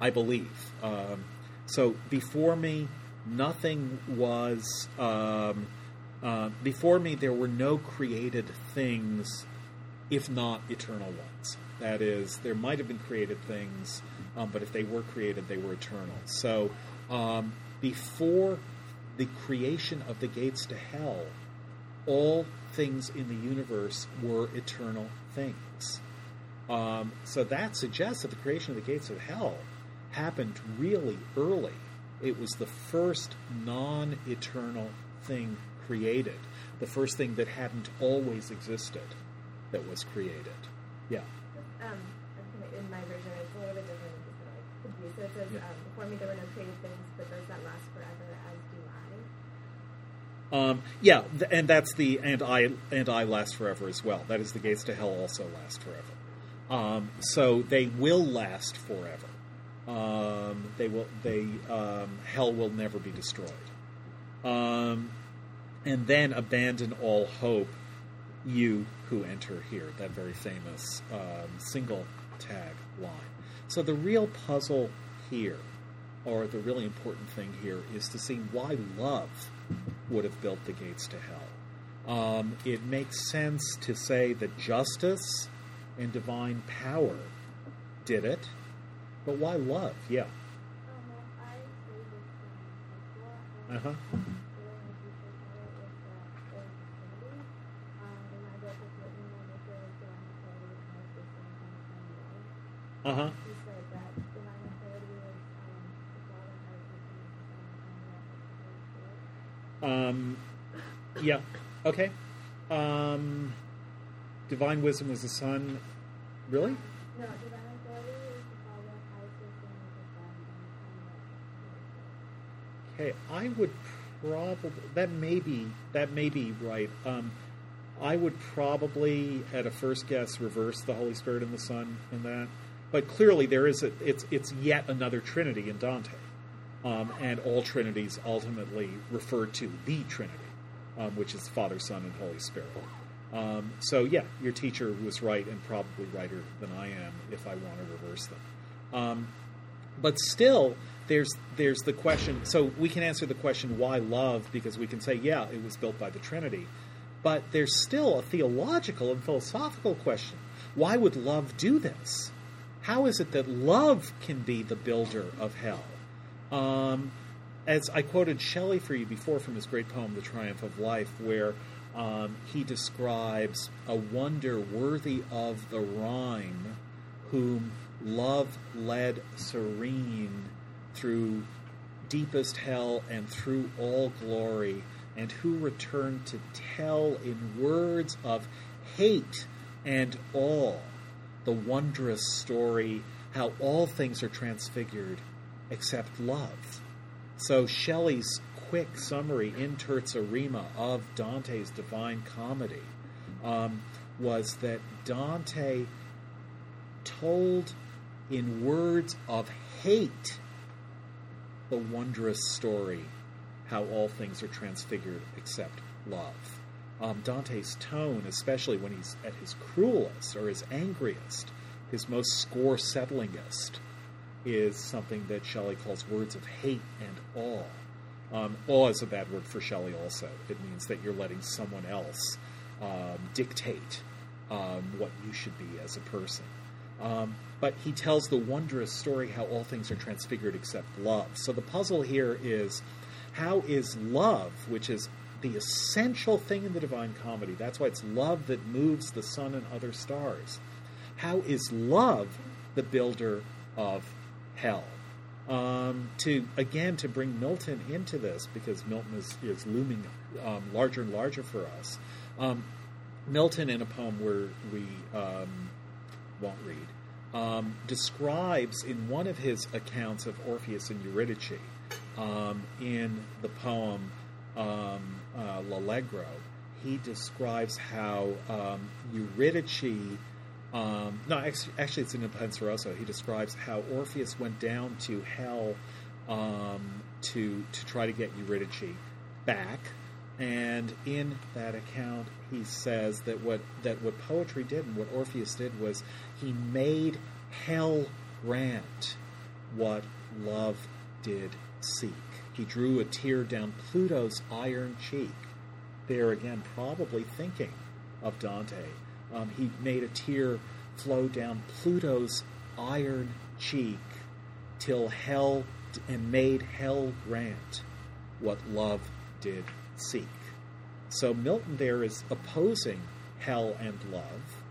I believe. Um, so before me, nothing was. Um, uh, before me, there were no created things, if not eternal ones. That is, there might have been created things, um, but if they were created, they were eternal. So um, before the creation of the gates to hell, all things in the universe were eternal things. Um, so that suggests that the creation of the gates of hell happened really early. It was the first non eternal thing created, the first thing that hadn't always existed that was created. Yeah. Um, in my version, it's a little bit different. I'm just gonna like confuse. So it says, um, before me there were no created things, but those that last forever, as do I. Um, yeah, and that's the and I and I last forever as well. That is the gates to hell also last forever. Um, so they will last forever. Um, they will. They um, hell will never be destroyed. Um, and then abandon all hope, you who enter here. That very famous um, single tag line. So the real puzzle here, or the really important thing here, is to see why love would have built the gates to hell. Um, it makes sense to say that justice and divine power did it, but why love? Yeah. Uh huh. Uh huh. Um, yeah. Okay. Um, divine wisdom was the son. Really? No, divine authority is the father of Isis and the. Okay. I would probably that may be that may be right. Um, I would probably, at a first guess, reverse the Holy Spirit and the Son in that. But clearly, there is a, it's it's yet another Trinity in Dante, um, and all Trinities ultimately refer to the Trinity, um, which is Father, Son, and Holy Spirit. Um, so yeah, your teacher was right and probably righter than I am if I want to reverse them. Um, but still, there's there's the question. So we can answer the question why love because we can say yeah, it was built by the Trinity. But there's still a theological and philosophical question. Why would love do this? How is it that love can be the builder of hell? Um, as I quoted Shelley for you before from his great poem, The Triumph of Life, where um, he describes a wonder worthy of the Rhine, whom love led serene through deepest hell and through all glory, and who returned to tell in words of hate and awe the wondrous story how all things are transfigured except love. So Shelley's quick summary in Terza Rima of Dante's Divine Comedy um, was that Dante told in words of hate the wondrous story how all things are transfigured except love. Um, Dante's tone, especially when he's at his cruelest or his angriest, his most score settlingest, is something that Shelley calls words of hate and awe. Um, awe is a bad word for Shelley, also. It means that you're letting someone else um, dictate um, what you should be as a person. Um, but he tells the wondrous story how all things are transfigured except love. So the puzzle here is how is love, which is the essential thing in the Divine Comedy, that's why it's love that moves the sun and other stars. How is love the builder of hell? Um, to again to bring Milton into this because Milton is, is looming um, larger and larger for us. Um, Milton in a poem where we um, won't read um, describes in one of his accounts of Orpheus and Eurydice um, in the poem uh, L'Allegro, he describes how Eurydice. Um, no, actually, it's in the Penseroso. He describes how Orpheus went down to hell um, to to try to get Eurydice back, and in that account, he says that what that what poetry did and what Orpheus did was he made hell grant what love did seek. He drew a tear down Pluto's iron cheek. There again, probably thinking of Dante. Um, he made a tear flow down Pluto's iron cheek till hell and made hell grant what love did seek. So Milton there is opposing hell and love,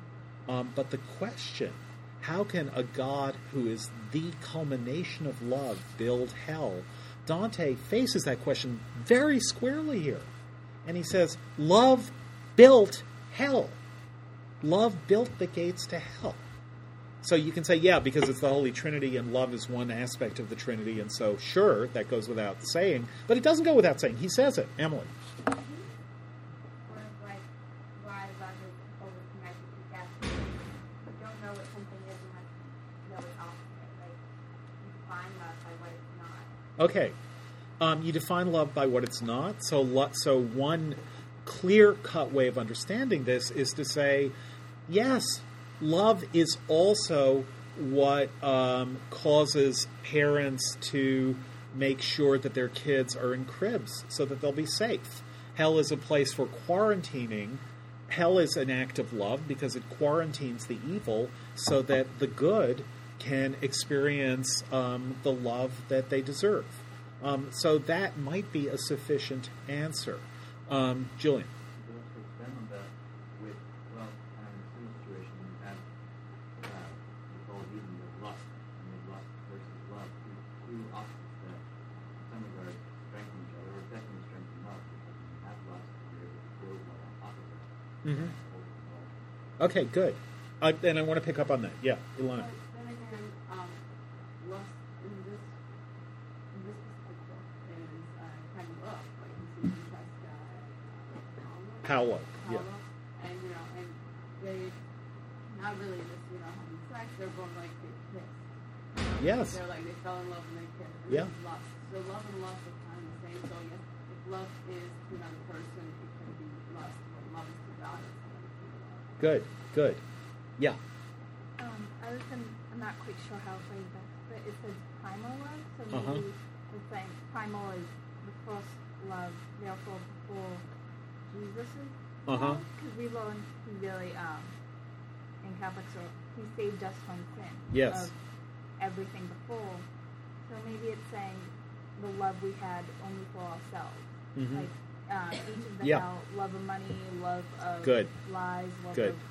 um, but the question how can a God who is the culmination of love build hell? Dante faces that question very squarely here. And he says, Love built hell. Love built the gates to hell. So you can say, yeah, because it's the Holy Trinity and love is one aspect of the Trinity, and so sure, that goes without saying, but it doesn't go without saying. He says it. Emily. Okay. Um, you define love by what it's not. So, lo- so one clear cut way of understanding this is to say, yes, love is also what um, causes parents to make sure that their kids are in cribs so that they'll be safe. Hell is a place for quarantining. Hell is an act of love because it quarantines the evil so that the good can experience um, the love that they deserve. Um, so that might be a sufficient answer. Um, Julian. To also expand on that, with well, kind of in a similar situation, you have we call it even with lust, and with lust versus love, two, two opposites that in some regards strengthen each other, or definitely strengthen love, because when you have lust, you're able to build love on top of it. Mhm. Okay, good. And I want to pick up on that. Yeah, Ilana. But then again, um, lust in this in this perspective is uh, kind of up. Like you see Francesca, uh, Paolo. Yeah. And you know, and they not really just you know having sex. They're both like they kissed. Yes. They're like they fell in love and they kissed. And Yeah. lust. So love and lust are kind of the same. So yes, if love is to another person, it can be lust. But love is to God. It's somebody to love. Good, good. Yeah. Um, I was in, I'm not quite sure how to phrase this, but it says primal love. So maybe Uh-huh. it's saying primal is the first love, therefore before Jesus' Uh huh. Because we learn he really, um, in Catholic he saved us from sin. Yes. Of everything before. So maybe it's saying the love we had only for ourselves. Mhm. Like uh, each of the Yeah. hell, love of money, love of Good. lies, love Good. of things.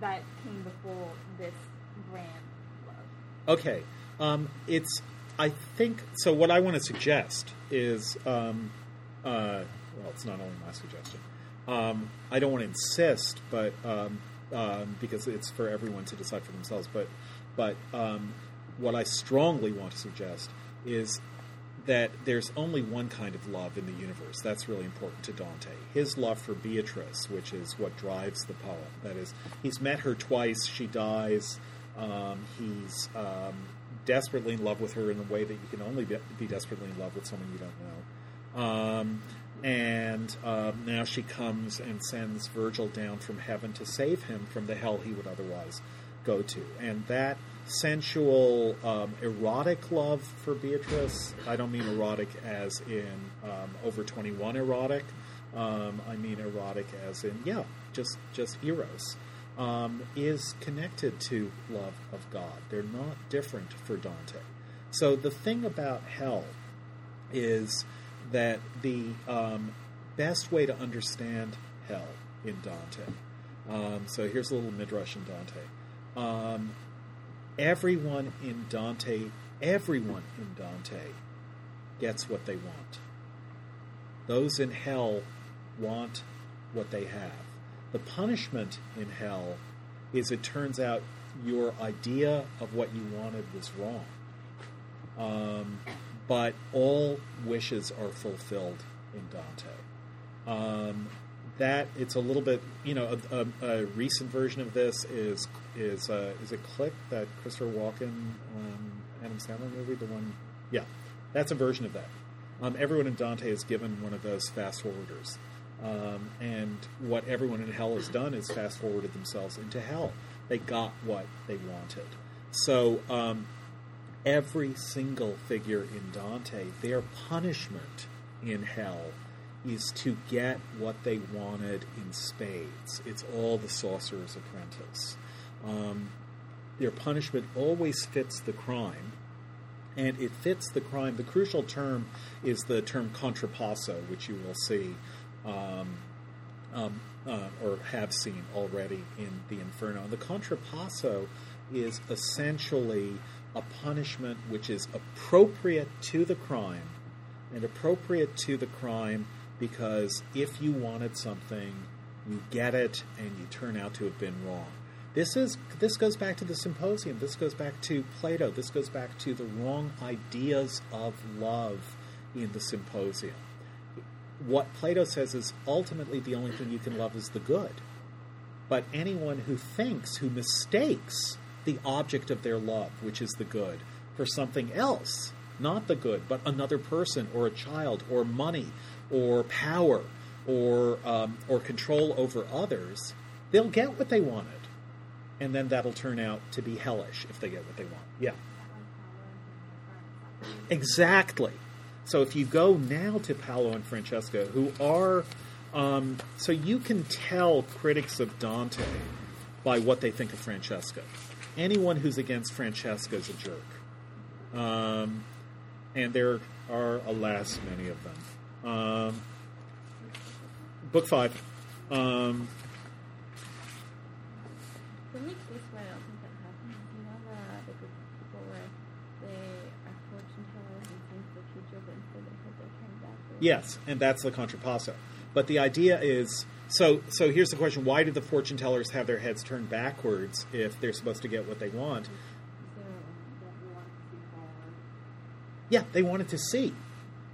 that came before this grand love. Okay. Um, it's. I think so. What I want to suggest is, um, uh, well, it's not only my suggestion. Um, I don't want to insist, but um, um, because it's for everyone to decide for themselves. But, but um, what I strongly want to suggest is that there's only one kind of love in the universe. That's really important to Dante. His love for Beatrice, which is what drives the poem. That is, he's met her twice. She dies. Um, he's um, desperately in love with her in a way that you can only be, be desperately in love with someone you don't know. Um, and um, now she comes and sends Virgil down from heaven to save him from the hell he would otherwise go to. And that sensual, um, erotic love for Beatrice, I don't mean erotic as in um, over 21 erotic. Um, I mean erotic as in, yeah, just, just eros, um, is connected to love of God. They're not different for Dante. So the thing about hell is that the um, best way to understand hell in Dante. Um, so here's a little midrash in Dante. Um, everyone in Dante, everyone in Dante gets what they want. Those in hell want what they have. The punishment in hell is it turns out your idea of what you wanted was wrong. Um, but all wishes are fulfilled in Dante. Um, that it's a little bit, you know, a, a, a recent version of this is is uh, is it Click that Christopher Walken, um, Adam Sandler movie, the one, yeah, that's a version of that. Um, everyone in Dante is given one of those fast forwarders, um, and what everyone in hell has done is fast forwarded themselves into hell. They got what they wanted. So um, every single figure in Dante, their punishment in hell is to get what they wanted in spades. It's all the sorcerer's apprentice. Um, their punishment always fits the crime, and it fits the crime. The crucial term is the term contrapasso, which you will see um, um, uh, or have seen already in the Inferno. And the contrapasso is essentially a punishment which is appropriate to the crime and appropriate to the crime because if you wanted something, you get it and you turn out to have been wrong. This is this goes back to the symposium. This goes back to Plato. This goes back to the wrong ideas of love in the symposium. What Plato says is ultimately the only thing you can love is the good. But anyone who thinks, who mistakes the object of their love, which is the good, for something else, not the good, but another person or a child or money or power or um, or control over others, they'll get what they wanted, and then that'll turn out to be hellish if they get what they want. Yeah, exactly. So if you go now to Paolo and Francesca, who are um, so you can tell critics of Dante by what they think of Francesca. Anyone who's against Francesca is a jerk. Um, and there are, alas, many of them. Um, book five. Um, For me, this way, I don't think that happens. You know the, the group of people where they are fortune tellers and think the future, but instead they put their turn backwards. yes, and that's the contrapasso. But the idea is so. So here's the question: Why did the fortune tellers have their heads turned backwards if they're supposed to get what they want? So, don't you want to see forward? Yeah, they wanted to see,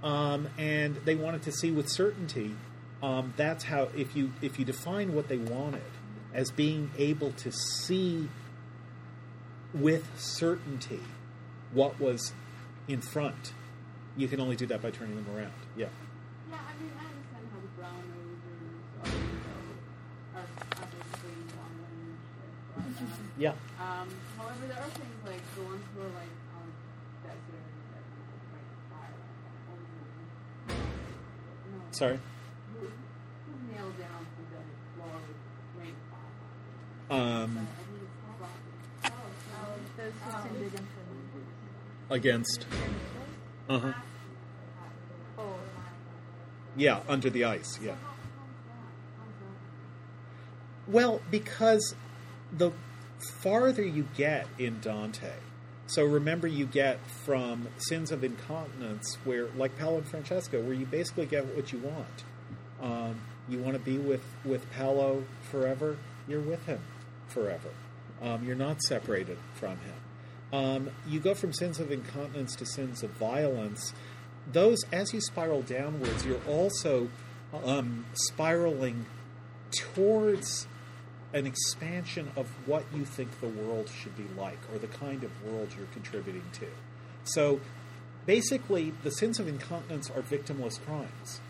um, and they wanted to see with certainty. Um, that's how if you if you define what they wanted as being able to see with certainty what was in front, you can only do that by turning them around. Yeah. Yeah, Yeah. um, however, there are things like the ones who are like on desert that like fire, no, Sorry. who, who nailed down to the floor with rain fire. Um, I think it's called Oh, rocket. Oh, those who sinned against. Uh huh. Yeah, under the ice. Yeah. Well, because the farther you get in Dante, so remember you get from Sins of Incontinence, where like Paolo and Francesca, where you basically get what you want. Um, you want to be with with Paolo forever. You're with him forever. Um, you're not separated from him. Um, you go from sins of incontinence to sins of violence. Those, as you spiral downwards, you're also um, spiraling towards an expansion of what you think the world should be like or the kind of world you're contributing to. So basically, the sins of incontinence are victimless crimes.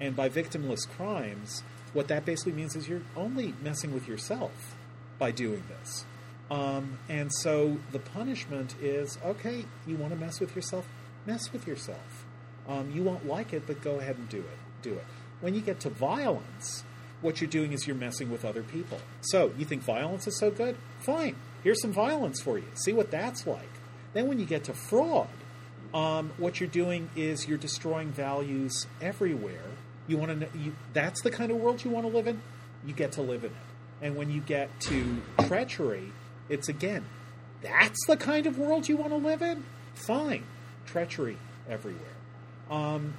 And by victimless crimes, what that basically means is you're only messing with yourself by doing this. Um, and so the punishment is okay, you want to mess with yourself? Mess with yourself. Um, you won't like it, but go ahead and do it. Do it. When you get to violence, what you're doing is you're messing with other people. So you think violence is so good? Fine. Here's some violence for you. See what that's like. Then when you get to fraud, um, what you're doing is you're destroying values everywhere. You want to know, you, that's the kind of world you want to live in. You get to live in it. And when you get to treachery, it's again, that's the kind of world you want to live in. Fine, treachery everywhere. Um,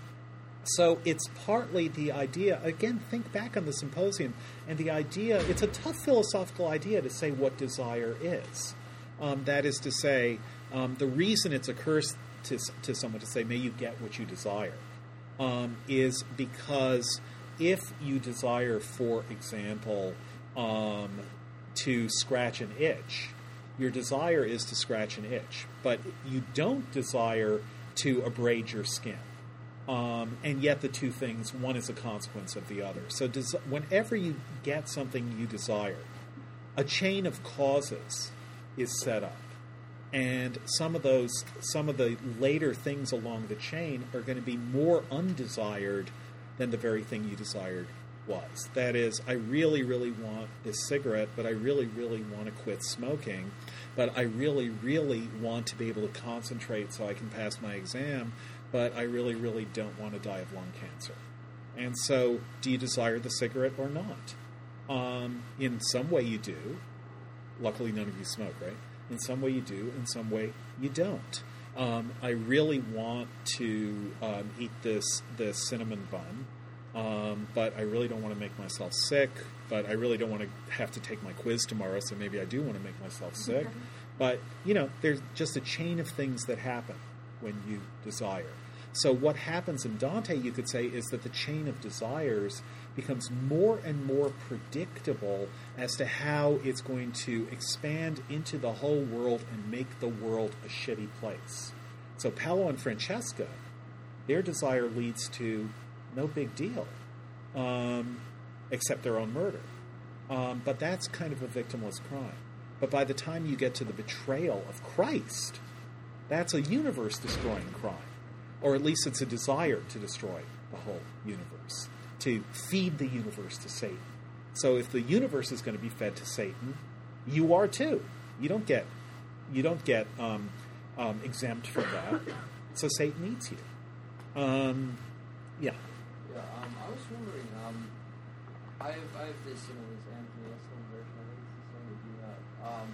So it's partly the idea, again, think back on the symposium, and the idea, it's a tough philosophical idea to say what desire is. Um, that is to say, um, the reason it's a curse to, to someone to say, may you get what you desire, um, is because if you desire, for example, um, to scratch an itch, your desire is to scratch an itch, but you don't desire to abrade your skin. Um, and yet, the two things, one is a consequence of the other. So, des- whenever you get something you desire, a chain of causes is set up. And some of those, some of the later things along the chain are going to be more undesired than the very thing you desired was. That is, I really, really want this cigarette, but I really, really want to quit smoking. But I really, really want to be able to concentrate so I can pass my exam, but I really, really don't want to die of lung cancer. And so, do you desire the cigarette or not? Um, in some way, you do. Luckily, none of you smoke, right? In some way, you do. In some way, you don't. Um, I really want to um, eat this this cinnamon bun, um, but I really don't want to make myself sick. But I really don't want to have to take my quiz tomorrow, so maybe I do want to make myself sick. But you know, there's just a chain of things that happen when you desire. So what happens in Dante, you could say, is that the chain of desires becomes more and more predictable as to how it's going to expand into the whole world and make the world a shitty place. So Paolo and Francesca, their desire leads to no big deal, um, except their own murder. Um, but that's kind of a victimless crime. But by the time you get to the betrayal of Christ, that's a universe destroying crime. Or at least it's a desire to destroy the whole universe, to feed the universe to Satan. So if the universe is going to be fed to Satan, you are too. You don't get, you don't get um, um, exempt from that. So Satan eats you. Um, yeah. Yeah, um, I was wondering, um, I have, I have this, you know, this Anthony Esolen version, I think it's the same as you have. Um,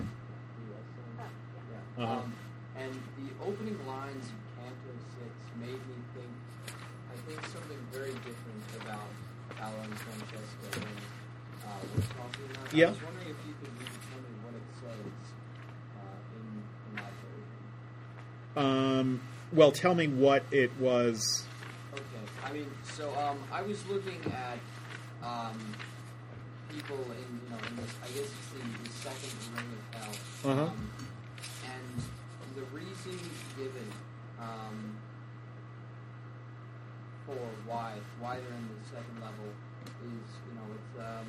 the Esolen, yeah. Uh-huh. And the opening lines of Canto 6 made me think, I think something very different about Alan Francesco and uh, we're talking about. Yeah. I was wondering if you could tell me what it says uh, in, in that version. Um, well, tell me what it was. Okay, I mean, so um, I was looking at um, people in, you know, in this, I guess it's the, the second ring of hell. Uh-huh. Um, given um, for why why they're in the second level is, you know, it's um,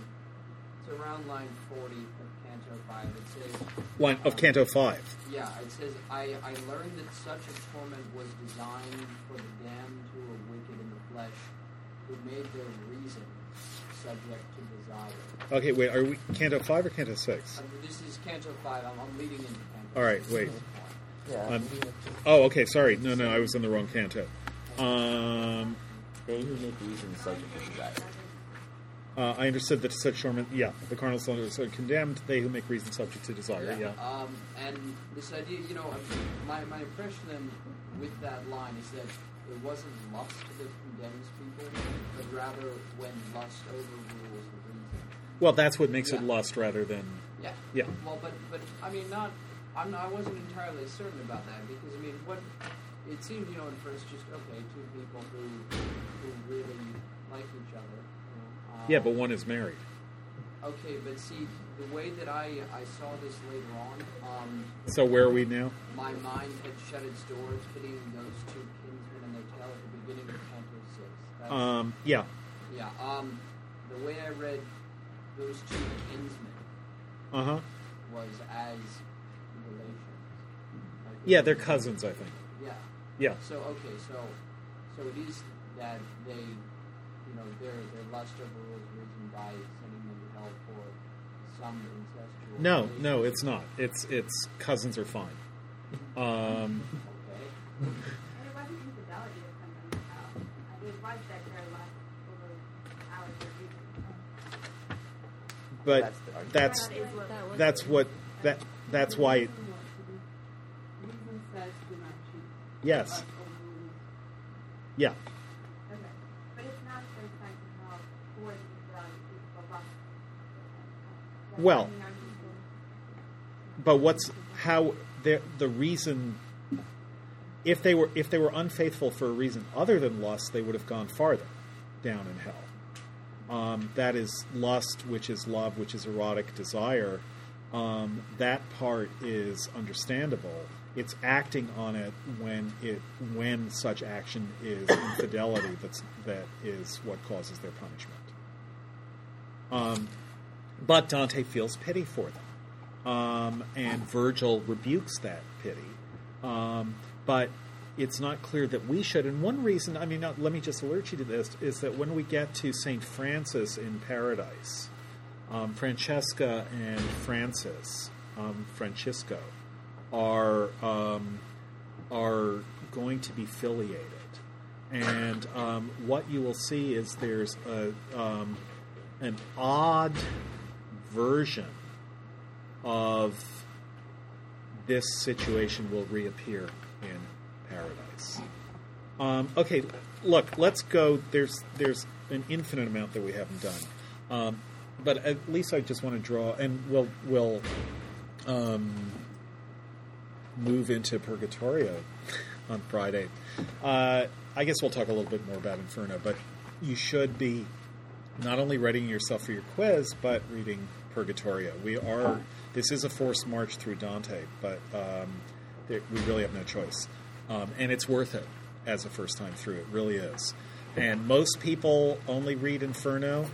it's around line forty of Canto five. It says One of Canto 5. yeah, it says, I, I learned that such a torment was designed for the damned who are wicked in the flesh, who made their reason subject to desire. Okay, wait, are we Canto 5 or Canto 6? Uh, this is Canto 5. I'm, I'm leading into Canto All right, 6 wait. At this point. Yeah. Um, oh, okay, sorry. No, no, I was in the wrong canto. Um, they who make reason subject to desire. uh, I understood that such torment, yeah, the carnal souls are condemned, they who make reason subject to desire, yeah. Um, and this idea, you know, my, my impression then with that line is that it wasn't lust that condemns people, but rather when lust overrules the reason. Well, that's what makes it lust rather than. Yeah. Yeah. Well, but but I mean, not. I'm not, I wasn't entirely certain about that because I mean, what it seemed, you know, at first just okay, two people who who really like each other. You know, um, Yeah, but one is married. Okay, but see, the way that I I saw this later on, um, So where are we now? my mind had shut its doors, hitting those two kinsmen and their tail at the beginning of Canto Six. That's, Um, yeah. yeah. Um, the way I read those two kinsmen Uh huh. was as Yeah, they're cousins, I think. Yeah. Yeah. So okay, so so it is that they, you know, their their lust overrules reason by sending them to hell for some incestual. No, relationship. no, it's not. It's it's cousins are fine. Um, Okay. And it wasn't infidelity that sent them to Yes. Yeah. Well, but what's how the the reason if they were if they were unfaithful for a reason other than lust, they would have gone farther down in hell. Um, that is lust, which is love, which is erotic desire. Um, that part is understandable. It's acting on it when it when such action is infidelity. That's that is what causes their punishment. Um, but Dante feels pity for them, um, and Virgil rebukes that pity. Um, but it's not clear that we should. And one reason, I mean, not, let me just alert you to this, is that when we get to St. Francis in Paradise, um, Francesca and Francis, um, Francisco, are, um, are going to be filiated. And um, what you will see is there's a, um, an odd version of this situation will reappear in paradise. Um, okay, look, let's go. There's there's an infinite amount that we haven't done, um, but at least I just want to draw, and we'll we'll um, move into Purgatorio on Friday. Uh, I guess we'll talk a little bit more about Inferno, but you should be not only readying yourself for your quiz, but reading Purgatorio. We are this is a forced march through Dante, but um, there, we really have no choice, um, and it's worth it as a first time through. It really is. And most people only read Inferno,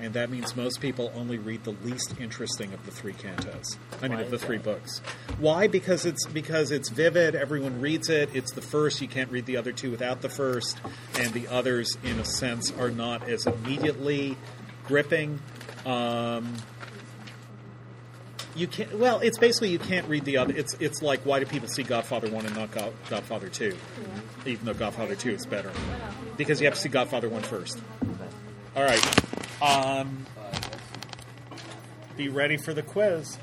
and that means most people only read the least interesting of the three cantos. I mean, Why of the three that? books. Why? Because it's because it's vivid. Everyone reads it. It's the first. You can't read the other two without the first, and the others, in a sense, are not as immediately gripping. Um, you can't. Well, it's basically you can't read the other. It's it's like why do people see Godfather one and not God, Godfather two, even though Godfather two is better, because you have to see Godfather one first. All right. Um, be ready for the quiz.